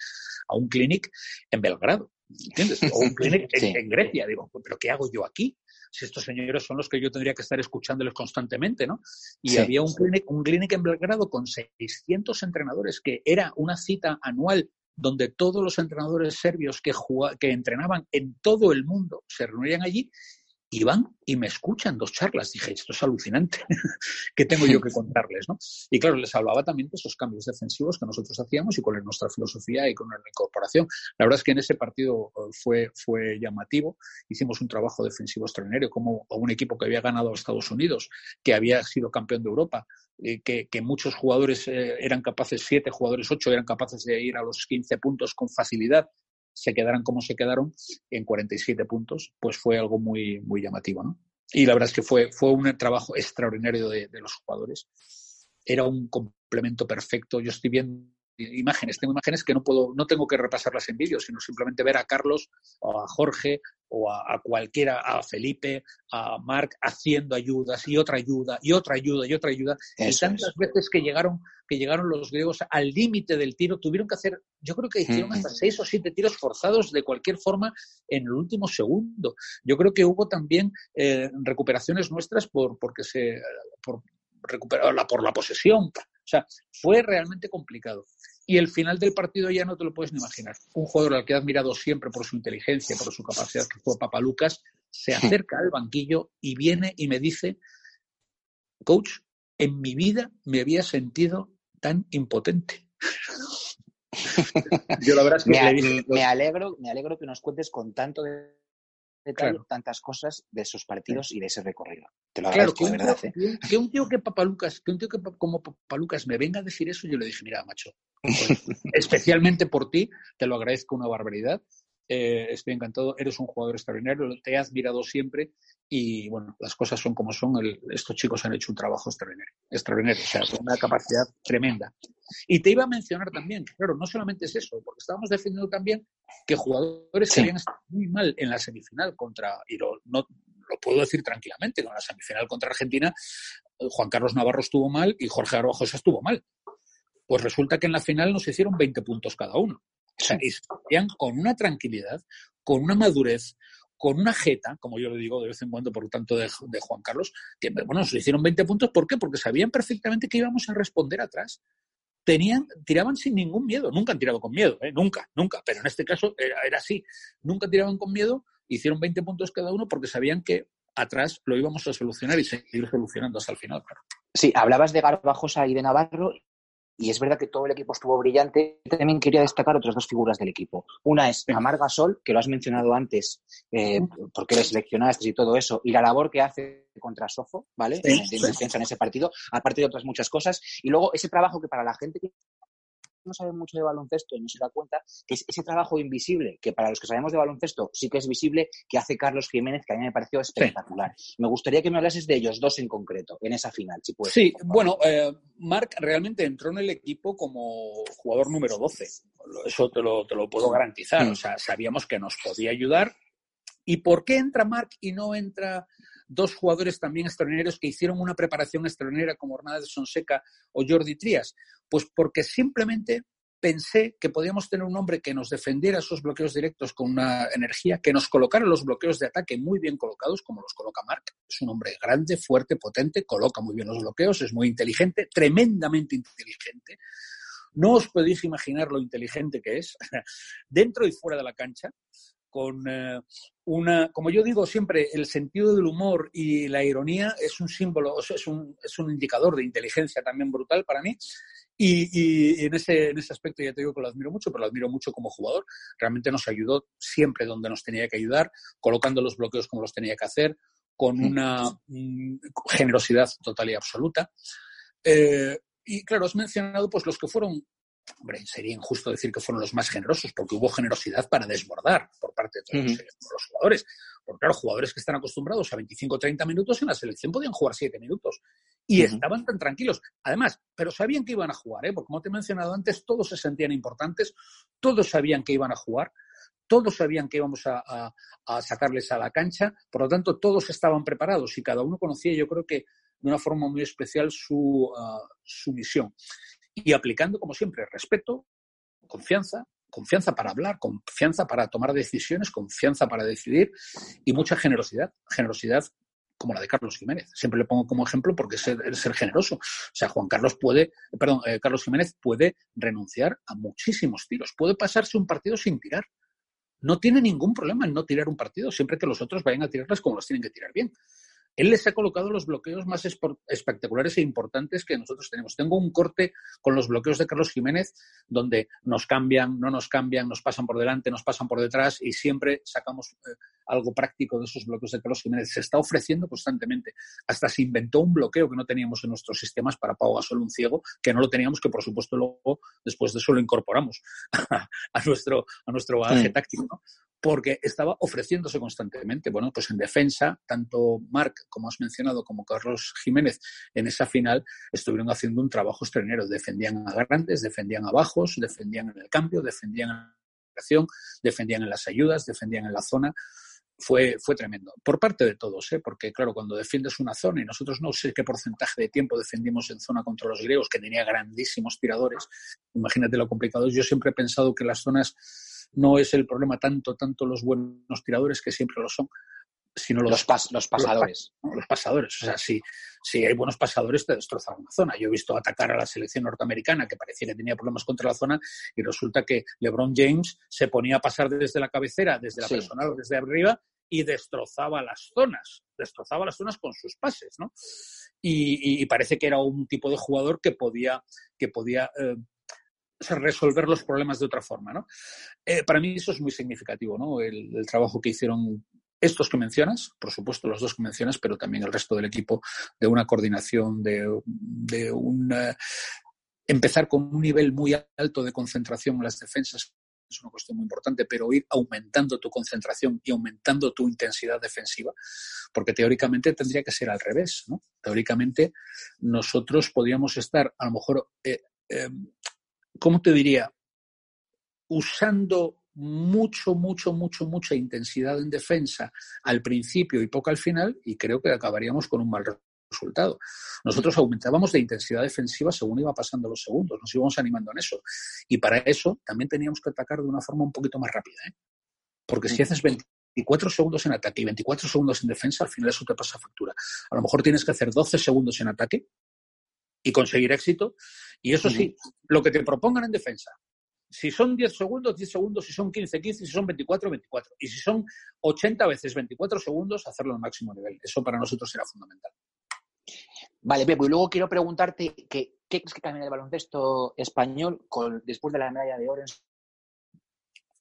a un clinic en Belgrado? ¿Entiendes? O un clinic en, Grecia. Digo, ¿pero qué hago yo aquí? Si estos señores son los que yo tendría que estar escuchándoles constantemente, ¿no? Y había un clinic, un clinic en Belgrado con 600 entrenadores, que era una cita anual donde todos los entrenadores serbios que, que entrenaban en todo el mundo se reunían allí y van y me escuchan dos charlas. Dije, esto es alucinante, <laughs> ¿qué tengo yo que <laughs> contarles? ¿no? Y claro, les hablaba también de esos cambios defensivos que nosotros hacíamos y con nuestra filosofía y con la incorporación. La verdad es que en ese partido eh, fue, fue llamativo. Hicimos un trabajo defensivo extraordinario, como un equipo que había ganado a Estados Unidos, que había sido campeón de Europa, eh, que, muchos jugadores eh, eran capaces, siete jugadores, ocho, eran capaces de ir a los 15 puntos con facilidad se quedaran como se quedaron en 47 puntos, pues fue algo muy, muy llamativo, ¿no? Y la verdad es que fue, fue un trabajo extraordinario de, los jugadores. Era un complemento perfecto. Yo estoy viendo imágenes, tengo imágenes que no puedo, no tengo que repasarlas en vídeo, sino simplemente ver a Carlos o a Jorge o a, cualquiera, a Felipe, a Marc haciendo ayudas y otra ayuda y otra ayuda y otra ayuda. y tantas veces que llegaron, que llegaron los griegos al límite del tiro, tuvieron que hacer, yo creo que hicieron hasta seis o siete tiros forzados de cualquier forma en el último segundo. Yo creo que hubo también eh, recuperaciones nuestras por, porque se, por, recuperarla por la posesión. O sea, fue realmente complicado. Y el final del partido ya no te lo puedes ni imaginar. Un jugador al que he admirado siempre por su inteligencia, por su capacidad, que fue Papalucas, se acerca al banquillo y viene y me dice, coach, en mi vida me había sentido tan impotente. <laughs> Yo la verdad es que me, me, alegro, me alegro que nos cuentes con tanto de tantas cosas de esos partidos y de ese recorrido. Te lo agradezco, que, un verdad, tío, ¿eh? que un tío que Papalucas, que un tío que como Papalucas me venga a decir eso, yo le dije, mira, macho, pues, <laughs> especialmente por ti, te lo agradezco una barbaridad. Eh, estoy encantado, eres un jugador extraordinario, te he admirado siempre y bueno, las cosas son como son. estos chicos han hecho un trabajo extraordinario, extraordinario, o sea, con una capacidad tremenda. Y te iba a mencionar también, claro, no solamente es eso, porque estábamos defendiendo también que jugadores que habían estado muy mal en la semifinal contra, y lo, no, lo puedo decir tranquilamente, con la semifinal contra Argentina, Juan Carlos Navarro estuvo mal y Jorge Arrojosa estuvo mal. Pues resulta que en la final nos hicieron 20 puntos cada uno. O sea, y con una tranquilidad, con una madurez, con una jeta, como yo le digo de vez en cuando, por lo tanto, de, Juan Carlos, que bueno, nos hicieron 20 puntos. ¿Por qué? Porque sabían perfectamente que íbamos a responder atrás. Tenían, tiraban sin ningún miedo. Nunca han tirado con miedo, ¿eh? nunca, nunca. Pero en este caso era, era así. Nunca tiraban con miedo, hicieron 20 puntos cada uno porque sabían que atrás lo íbamos a solucionar y seguir solucionando hasta el final, claro. Sí, hablabas de Garbajosa y de Navarro y es verdad que todo el equipo estuvo brillante. También quería destacar otras dos figuras del equipo. Una es Amar Gasol, que lo has mencionado antes, eh, porque le seleccionaste y todo eso, y la labor que hace contra Sofo, ¿vale? de, defensa en ese partido, aparte de otras muchas cosas. Y luego ese trabajo que para la gente que no sabe mucho de baloncesto y no se da cuenta que es ese trabajo invisible, que para los que sabemos de baloncesto sí que es visible, que hace Carlos Jiménez, que a mí me pareció espectacular. Me gustaría que me hablases de ellos dos en concreto, en esa final, si puedes. Sí, bueno, eh, Marc realmente entró en el equipo como jugador número 12. Eso te lo, te lo puedo garantizar. Mm. O sea, sabíamos que nos podía ayudar. ¿Y por qué entra Marc y no entra dos jugadores también extraordinarios que hicieron una preparación extraordinaria como de Sonseca o Jordi Trías? Pues porque simplemente pensé que podíamos tener un hombre que nos defendiera esos bloqueos directos con una energía, que nos colocara los bloqueos de ataque muy bien colocados, como los coloca Mark. Es un hombre grande, fuerte, potente, coloca muy bien los bloqueos, es muy inteligente, tremendamente inteligente. No os podéis imaginar lo inteligente que es, <laughs> dentro y fuera de la cancha con eh, una, como yo digo siempre, el sentido del humor y la ironía es un símbolo, es un, es un indicador de inteligencia también brutal para mí. Y, en, ese, en ese aspecto ya te digo que lo admiro mucho, pero lo admiro mucho como jugador. Realmente nos ayudó siempre donde nos tenía que ayudar, colocando los bloqueos como los tenía que hacer, con una mm, generosidad total y absoluta. Eh, y claro, has mencionado pues los que fueron hombre, sería injusto decir que fueron los más generosos, porque hubo generosidad para desbordar por parte de todos los jugadores. Porque, claro, jugadores que están acostumbrados a 25 o 30 minutos en la selección podían jugar 7 minutos. Y estaban tan tranquilos. Además, pero sabían que iban a jugar, ¿eh? porque como te he mencionado antes, todos se sentían importantes, todos sabían que iban a jugar, todos sabían que íbamos a, sacarles a la cancha, por lo tanto, todos estaban preparados y cada uno conocía, yo creo que de una forma muy especial, su, ah, su misión y aplicando, como siempre, respeto, confianza, confianza para hablar, confianza para tomar decisiones, confianza para decidir y mucha generosidad. Generosidad como la de Carlos Jiménez. Siempre le pongo como ejemplo porque es ser, generoso. O sea, Juan Carlos puede, perdón, eh, Carlos Jiménez puede renunciar a muchísimos tiros, puede pasarse un partido sin tirar. No tiene ningún problema en no tirar un partido, siempre que los otros vayan a tirarlas como los tienen que tirar bien. Él les ha colocado los bloqueos más espectaculares e importantes que nosotros tenemos. Tengo un corte con los bloqueos de Carlos Jiménez donde nos cambian, no nos cambian, nos pasan por delante, nos pasan por detrás y siempre sacamos eh, algo práctico de esos bloqueos de Carlos Jiménez. Se está ofreciendo constantemente. Hasta se inventó un bloqueo que no teníamos en nuestros sistemas para Pau Gasol, un ciego, que no lo teníamos, que por supuesto luego, después de eso, lo incorporamos <laughs> a, nuestro, a nuestro bagaje táctico. Porque estaba ofreciéndose constantemente. Bueno, pues en defensa, tanto Marc, como has mencionado, como Carlos Jiménez en esa final estuvieron haciendo un trabajo estrenero. Defendían a grandes, defendían a bajos, defendían en el cambio, defendían en la defendían en las ayudas, defendían en la zona. Fue, fue tremendo. Por parte de todos, ¿eh? porque claro, cuando defiendes una zona, y nosotros no sé qué porcentaje de tiempo defendimos en zona contra los griegos, que tenía grandísimos tiradores, imagínate lo complicado. Yo siempre he pensado que las zonas no es el problema tanto, tanto los buenos tiradores, que siempre lo son, sino los, los, pasadores. Los, pasadores. O sea, si, si hay buenos pasadores, te destrozan una zona. Yo he visto atacar a la selección norteamericana, que parecía que tenía problemas contra la zona, y resulta que LeBron James se ponía a pasar desde la cabecera, desde la personal o desde arriba, y destrozaba las zonas, destrozaba las zonas con sus pases, ¿no? Y, parece que era un tipo de jugador que podía, que podía eh, resolver los problemas de otra forma. ¿no? Eh, para mí eso es muy significativo, ¿no? El, trabajo que hicieron estos que mencionas, por supuesto los dos que mencionas, pero también el resto del equipo, de una coordinación, de, un empezar con un nivel muy alto de concentración en las defensas es una cuestión muy importante, pero ir aumentando tu concentración y aumentando tu intensidad defensiva, porque teóricamente tendría que ser al revés, ¿no? Teóricamente nosotros podríamos estar a lo mejor eh, eh, ¿cómo te diría? Usando mucho, mucho, mucho, mucha intensidad en defensa al principio y poco al final, y creo que acabaríamos con un mal resultado. Nosotros aumentábamos de intensidad defensiva según iba pasando los segundos, nos íbamos animando en eso. Y para eso también teníamos que atacar de una forma un poquito más rápida. ¿eh? Porque si haces 24 segundos en ataque y 24 segundos en defensa, al final eso te pasa factura. A lo mejor tienes que hacer 12 segundos en ataque y conseguir éxito. Y eso sí, lo que te propongan en defensa. Si son 10 segundos, 10 segundos, si son 15, 15, si son 24, 24. Y si son 80 veces 24 segundos, hacerlo al máximo nivel. Eso para nosotros será fundamental. Vale, Pepo, y luego quiero preguntarte que, qué crees que cambia el baloncesto español con, después de la medalla de oro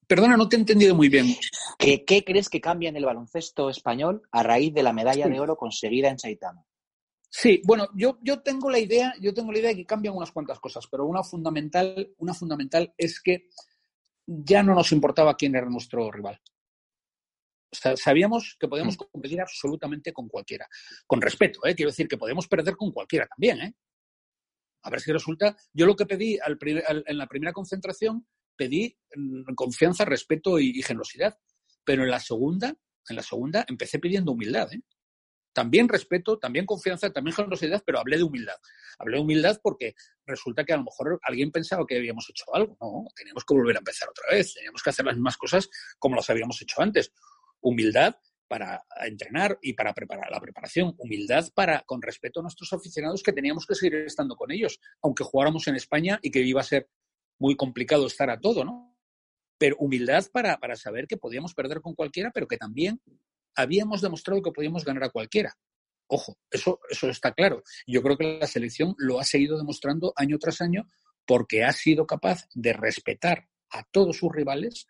Perdona, no te he entendido muy bien. ¿Qué, ¿Qué, crees que cambia en el baloncesto español a raíz de la medalla de oro conseguida en Saitama? Sí, bueno, yo, yo tengo la idea, yo tengo la idea de que cambian unas cuantas cosas, pero una fundamental, una fundamental es que ya no nos importaba quién era nuestro rival. sabíamos que podíamos mm. competir absolutamente con cualquiera. Con respeto, ¿eh? quiero decir que podemos perder con cualquiera también. ¿eh? A ver si resulta. Yo lo que pedí en la primera concentración, pedí mm, confianza, respeto y, y, generosidad. Pero en la segunda, en la segunda empecé pidiendo humildad. ¿eh? También respeto, también confianza, también generosidad, pero hablé de humildad. Hablé de humildad porque resulta que a lo mejor alguien pensaba que habíamos hecho algo. No, teníamos que volver a empezar otra vez, teníamos que hacer las mismas cosas como las habíamos hecho antes. Humildad para entrenar y para preparar la preparación, humildad para con respeto a nuestros aficionados que teníamos que seguir estando con ellos, aunque jugáramos en España y que iba a ser muy complicado estar a todo, ¿no? Pero humildad para, para saber que podíamos perder con cualquiera, pero que también habíamos demostrado que podíamos ganar a cualquiera. Ojo, eso, eso está claro. Yo creo que la selección lo ha seguido demostrando año tras año porque ha sido capaz de respetar a todos sus rivales,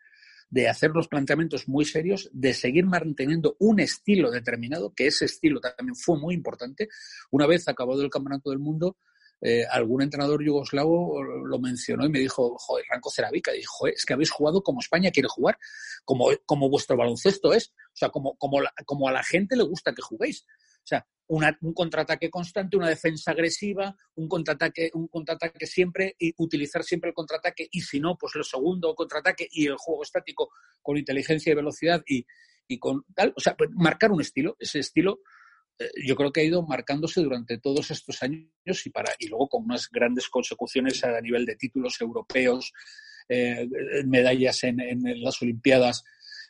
de hacer los planteamientos muy serios, de seguir manteniendo un estilo determinado, que ese estilo también fue muy importante. Una vez acabado el Campeonato del Mundo, eh, algún entrenador yugoslavo lo mencionó y me dijo, joder, Ranco Ceravica, dijo, es que habéis jugado como España quiere jugar, como, como vuestro baloncesto es, o sea, como, como, como a la gente le gusta que juguéis. O sea, un contraataque constante, una defensa agresiva, un contraataque, un contraataque siempre y utilizar siempre el contraataque y si no, pues el segundo contraataque y el juego estático con inteligencia y velocidad y, y con tal, o sea, pues marcar un estilo, ese estilo yo creo que ha ido marcándose durante todos estos años y, para, y luego con unas grandes consecuciones a nivel de títulos europeos, eh, medallas en, las Olimpiadas,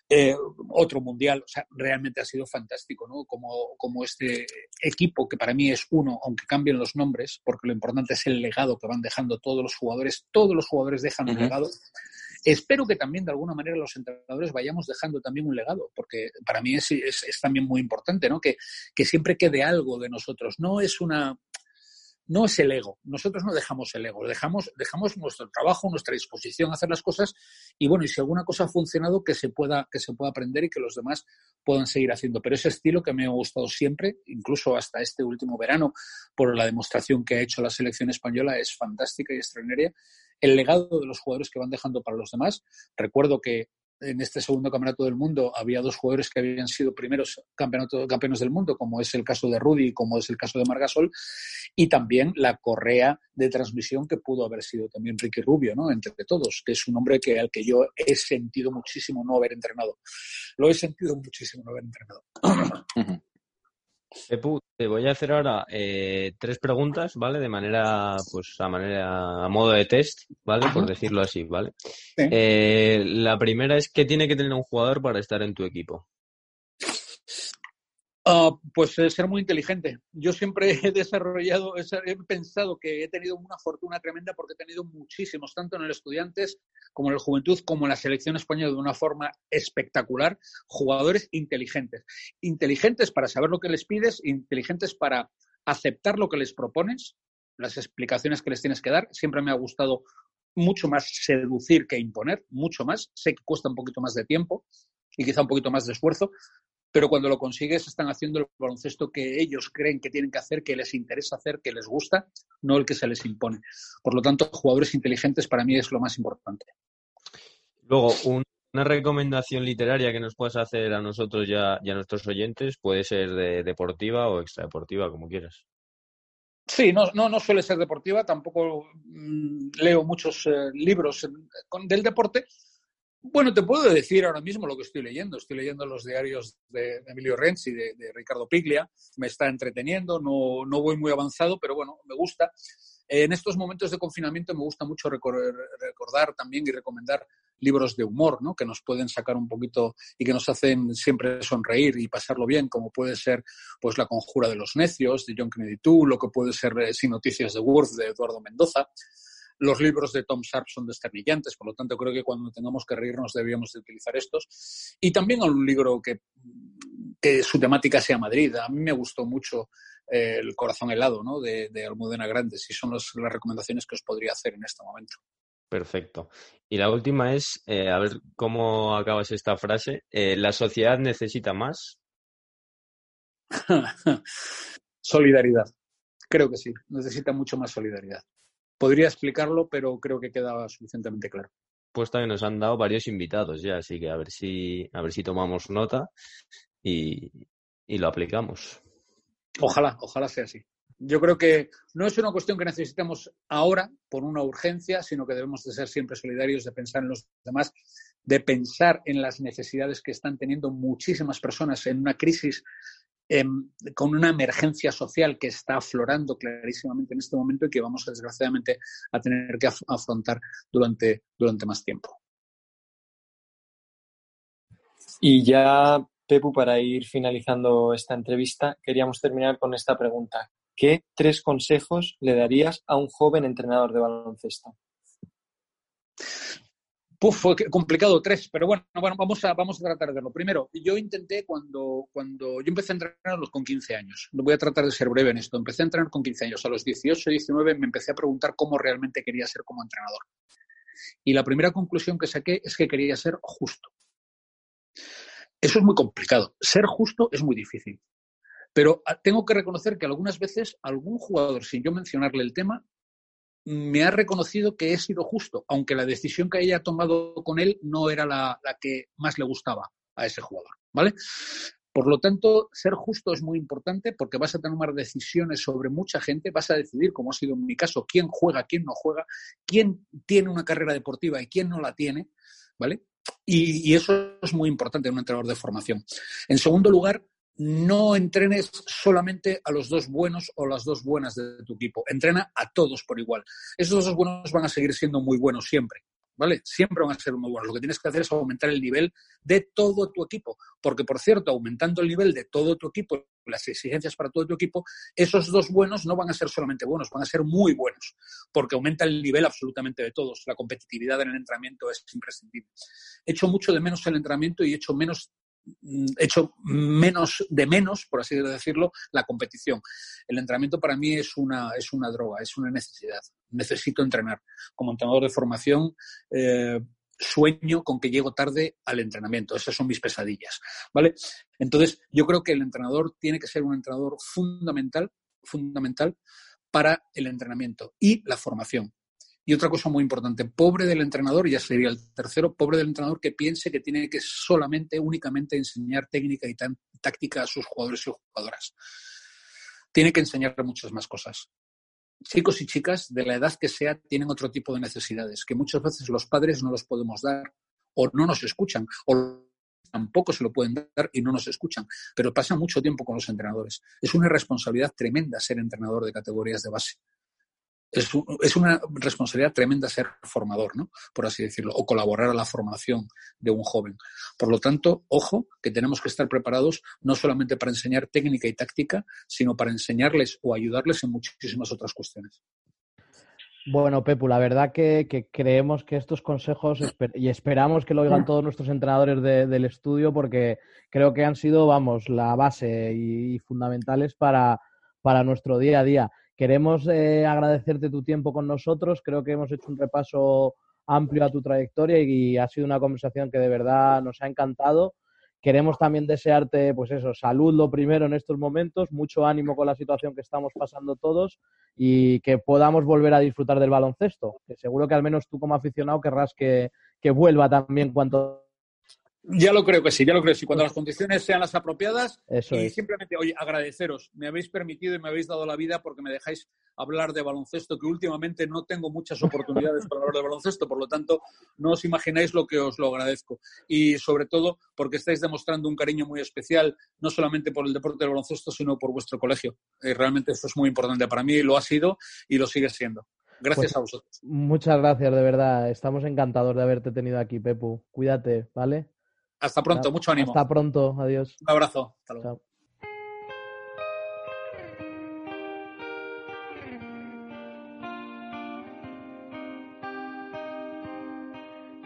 eh, otro mundial. O sea, realmente ha sido fantástico, ¿no? Como, como este equipo, que para mí es uno, aunque cambien los nombres, porque lo importante es el legado que van dejando todos los jugadores. Todos los jugadores dejan un legado. Espero que también de alguna manera los entrenadores vayamos dejando también un legado, porque para mí es, es, también muy importante, ¿no? Que, que siempre quede algo de nosotros. No es una, no es el ego. Nosotros no dejamos el ego, dejamos, dejamos nuestro trabajo, nuestra disposición a hacer las cosas y bueno, y si alguna cosa ha funcionado, que se pueda, que se pueda aprender y que los demás puedan seguir haciendo. Pero ese estilo que me ha gustado siempre, incluso hasta este último verano, por la demostración que ha hecho la selección española, es fantástica y extraordinaria el legado de los jugadores que van dejando para los demás. Recuerdo que en este segundo campeonato del mundo había dos jugadores que habían sido primeros campeones del mundo, como es el caso de Rudy como es el caso de Margasol, y también la correa de transmisión que pudo haber sido también Ricky Rubio, ¿no? Entre todos, que es un hombre que, al que yo he sentido muchísimo no haber entrenado. Lo he sentido muchísimo no haber entrenado. Epu, te voy a hacer ahora eh, tres preguntas, ¿vale? De manera, pues, a manera, a modo de test, ¿vale? Por decirlo así, ¿vale? Eh, la primera es, ¿qué tiene que tener un jugador para estar en tu equipo? Ah, pues ser muy inteligente. Yo siempre <laughs> he desarrollado, he pensado que he tenido una fortuna tremenda porque he tenido muchísimos, tanto en el Estudiantes como en el Juventud, como en la selección española de una forma espectacular, jugadores inteligentes. Inteligentes para saber lo que les pides, inteligentes para aceptar lo que les propones, las explicaciones que les tienes que dar. Siempre me ha gustado mucho más seducir que imponer, mucho más. Sé que cuesta un poquito más de tiempo y quizá un poquito más de esfuerzo, pero cuando lo consigues están haciendo el baloncesto que ellos creen que tienen que hacer, que les interesa hacer, que les gusta, no el que se les impone. Por lo tanto, jugadores inteligentes para mí es lo más importante. Luego, una recomendación literaria que nos puedas hacer a nosotros ya y a nuestros oyentes puede ser de deportiva o extradeportiva, como quieras. Sí, no, no, no suele ser deportiva, tampoco mm, leo muchos eh, libros del deporte, bueno, te puedo decir ahora mismo lo que estoy leyendo. Estoy leyendo los diarios de Emilio Renzi, de, de Ricardo Piglia. Me está entreteniendo, no, no, voy muy avanzado, pero bueno, me gusta. En estos momentos de confinamiento me gusta mucho recordar también y recomendar libros de humor, ¿no? Que nos pueden sacar un poquito y que nos hacen siempre sonreír y pasarlo bien, como puede ser, pues, La conjura de los necios, de John Kennedy Toole, lo que puede ser eh, Sin noticias de Worth, de Eduardo Mendoza. Los libros de Tom Sharp son desternillantes, por lo tanto creo que cuando tengamos que reírnos debíamos de utilizar estos. Y también un libro que, que su temática sea Madrid. A mí me gustó mucho eh, El corazón helado ¿no? de, de Almudena Grandes y son las recomendaciones que os podría hacer en este momento. Perfecto. Y la última es, eh, a ver cómo acabas esta frase. Eh, ¿La sociedad necesita más? <laughs> solidaridad. Creo que sí, necesita mucho más solidaridad. Podría explicarlo, pero creo que queda suficientemente claro. Pues también nos han dado varios invitados ya, así que a ver si, a ver si tomamos nota y, y lo aplicamos. Ojalá, ojalá sea así. Yo creo que no es una cuestión que necesitemos ahora por una urgencia, sino que debemos de ser siempre solidarios, de pensar en los demás, de pensar en las necesidades que están teniendo muchísimas personas en una crisis Em, con una emergencia social que está aflorando clarísimamente en este momento y que vamos desgraciadamente a tener que afrontar durante, durante más tiempo. Y ya, Pepu, para ir finalizando esta entrevista, queríamos terminar con esta pregunta. ¿Qué tres consejos le darías a un joven entrenador de baloncesto? Puf, fue complicado tres, pero bueno, bueno vamos, a, vamos a tratar de verlo. Primero, yo intenté cuando, cuando yo empecé a entrenar con 15 años. Voy a tratar de ser breve en esto. Empecé a entrenar con 15 años. A los 18, 19 me empecé a preguntar cómo realmente quería ser como entrenador. Y la primera conclusión que saqué es que quería ser justo. Eso es muy complicado. Ser justo es muy difícil. Pero ah, tengo que reconocer que algunas veces algún jugador, sin yo mencionarle el tema, me ha reconocido que he sido justo, aunque la decisión que haya tomado con él no era la, que más le gustaba a ese jugador, ¿vale? Por lo tanto, ser justo es muy importante porque vas a tomar decisiones sobre mucha gente, vas a decidir, como ha sido en mi caso, quién juega, quién no juega, quién tiene una carrera deportiva y quién no la tiene, ¿vale? Y, y eso es muy importante en un entrenador de formación. En segundo lugar, no entrenes solamente a los dos buenos o las dos buenas de tu equipo. Entrena a todos por igual. Esos dos buenos van a seguir siendo muy buenos siempre. ¿Vale? Siempre van a ser muy buenos. Lo que tienes que hacer es aumentar el nivel de todo tu equipo. Porque, por cierto, aumentando el nivel de todo tu equipo, las exigencias para todo tu equipo, esos dos buenos no van a ser solamente buenos, van a ser muy buenos. Porque aumenta el nivel absolutamente de todos. La competitividad en el entrenamiento es imprescindible. Echo mucho de menos el entrenamiento y echo menos Mm, hecho menos de menos, por así decirlo, la competición. El entrenamiento para mí es una, es una droga, es una necesidad. Necesito entrenar. Como entrenador de formación, eh, sueño con que llego tarde al entrenamiento. Esas son mis pesadillas. ¿Vale? Entonces, yo creo que el entrenador tiene que ser un entrenador fundamental, fundamental para el entrenamiento y la formación. Y otra cosa muy importante, pobre del entrenador, ya sería el tercero, pobre del entrenador que piense que tiene que solamente, únicamente enseñar técnica y táctica a sus jugadores y jugadoras. Tiene que enseñar muchas más cosas. Chicos y chicas, de la edad que sea, tienen otro tipo de necesidades que muchas veces los padres no los podemos dar o no nos escuchan o tampoco se lo pueden dar y no nos escuchan, pero pasa mucho tiempo con los entrenadores. Es una responsabilidad tremenda ser entrenador de categorías de base es, una responsabilidad tremenda ser formador, ¿no? Por así decirlo, o colaborar a la formación de un joven. Por lo tanto, ojo, que tenemos que estar preparados no solamente para enseñar técnica y táctica, sino para enseñarles o ayudarles en muchísimas otras cuestiones. Bueno, Pepu, la verdad que, creemos que estos consejos y esperamos que lo oigan todos nuestros entrenadores del estudio porque creo que han sido, vamos, la base y, fundamentales para, para nuestro día a día. Queremos eh, agradecerte tu tiempo con nosotros. Creo que hemos hecho un repaso amplio a tu trayectoria y, ha sido una conversación que de verdad nos ha encantado. Queremos también desearte, pues eso, salud lo primero en estos momentos, mucho ánimo con la situación que estamos pasando todos y que podamos volver a disfrutar del baloncesto. Seguro que al menos tú como aficionado querrás que, que vuelva también cuanto ya lo creo que sí, ya lo creo que sí. Cuando las condiciones sean las apropiadas y simplemente, oye, agradeceros. Me habéis permitido y me habéis dado la vida porque me dejáis hablar de baloncesto, que últimamente no tengo muchas oportunidades para hablar de baloncesto, por lo tanto, no os imagináis lo que os lo agradezco. Y sobre todo porque estáis demostrando un cariño muy especial, no solamente por el deporte del baloncesto, sino por vuestro colegio. Y realmente eso es muy importante para mí, lo ha sido y lo sigue siendo. Gracias pues a vosotros. Muchas gracias, de verdad. Estamos encantados de haberte tenido aquí, Pepu. Cuídate, ¿vale? Hasta pronto, mucho ánimo. Hasta pronto, adiós. Un abrazo. Hasta luego.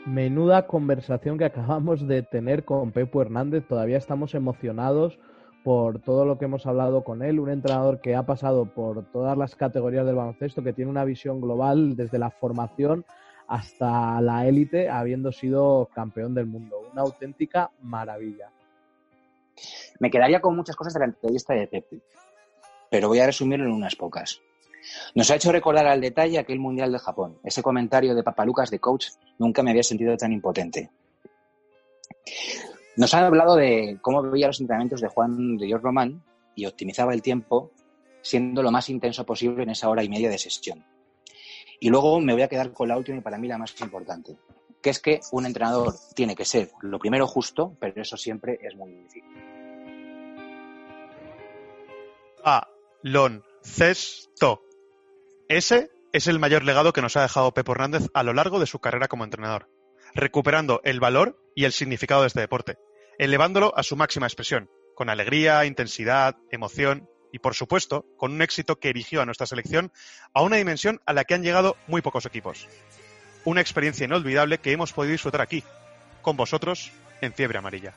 Menuda conversación que acabamos de tener con Pepo Hernández. Todavía estamos emocionados por todo lo que hemos hablado con él. Un entrenador que ha pasado por todas las categorías del baloncesto, que tiene una visión global desde la formación hasta la élite, habiendo sido campeón del mundo. Una auténtica maravilla. Me quedaría con muchas cosas de la entrevista de Pepe, pero voy a resumirlo en unas pocas. Nos ha hecho recordar al detalle aquel Mundial de Japón. Ese comentario de Papalucas de coach nunca me había sentido tan impotente. Nos ha hablado de cómo veía los entrenamientos de Juan de Dios Román y optimizaba el tiempo siendo lo más intenso posible en esa hora y media de sesión. Y luego me voy a quedar con la última y para mí la más importante, que es que un entrenador tiene que ser lo primero justo, pero eso siempre es muy difícil. Baloncesto. Ese es el mayor legado que nos ha dejado Pepo Hernández a lo largo de su carrera como entrenador, recuperando el valor y el significado de este deporte, elevándolo a su máxima expresión, con alegría, intensidad, emoción y, por supuesto, con un éxito que erigió a nuestra selección a una dimensión a la que han llegado muy pocos equipos. Una experiencia inolvidable que hemos podido disfrutar aquí, con vosotros, en Fiebre Amarilla.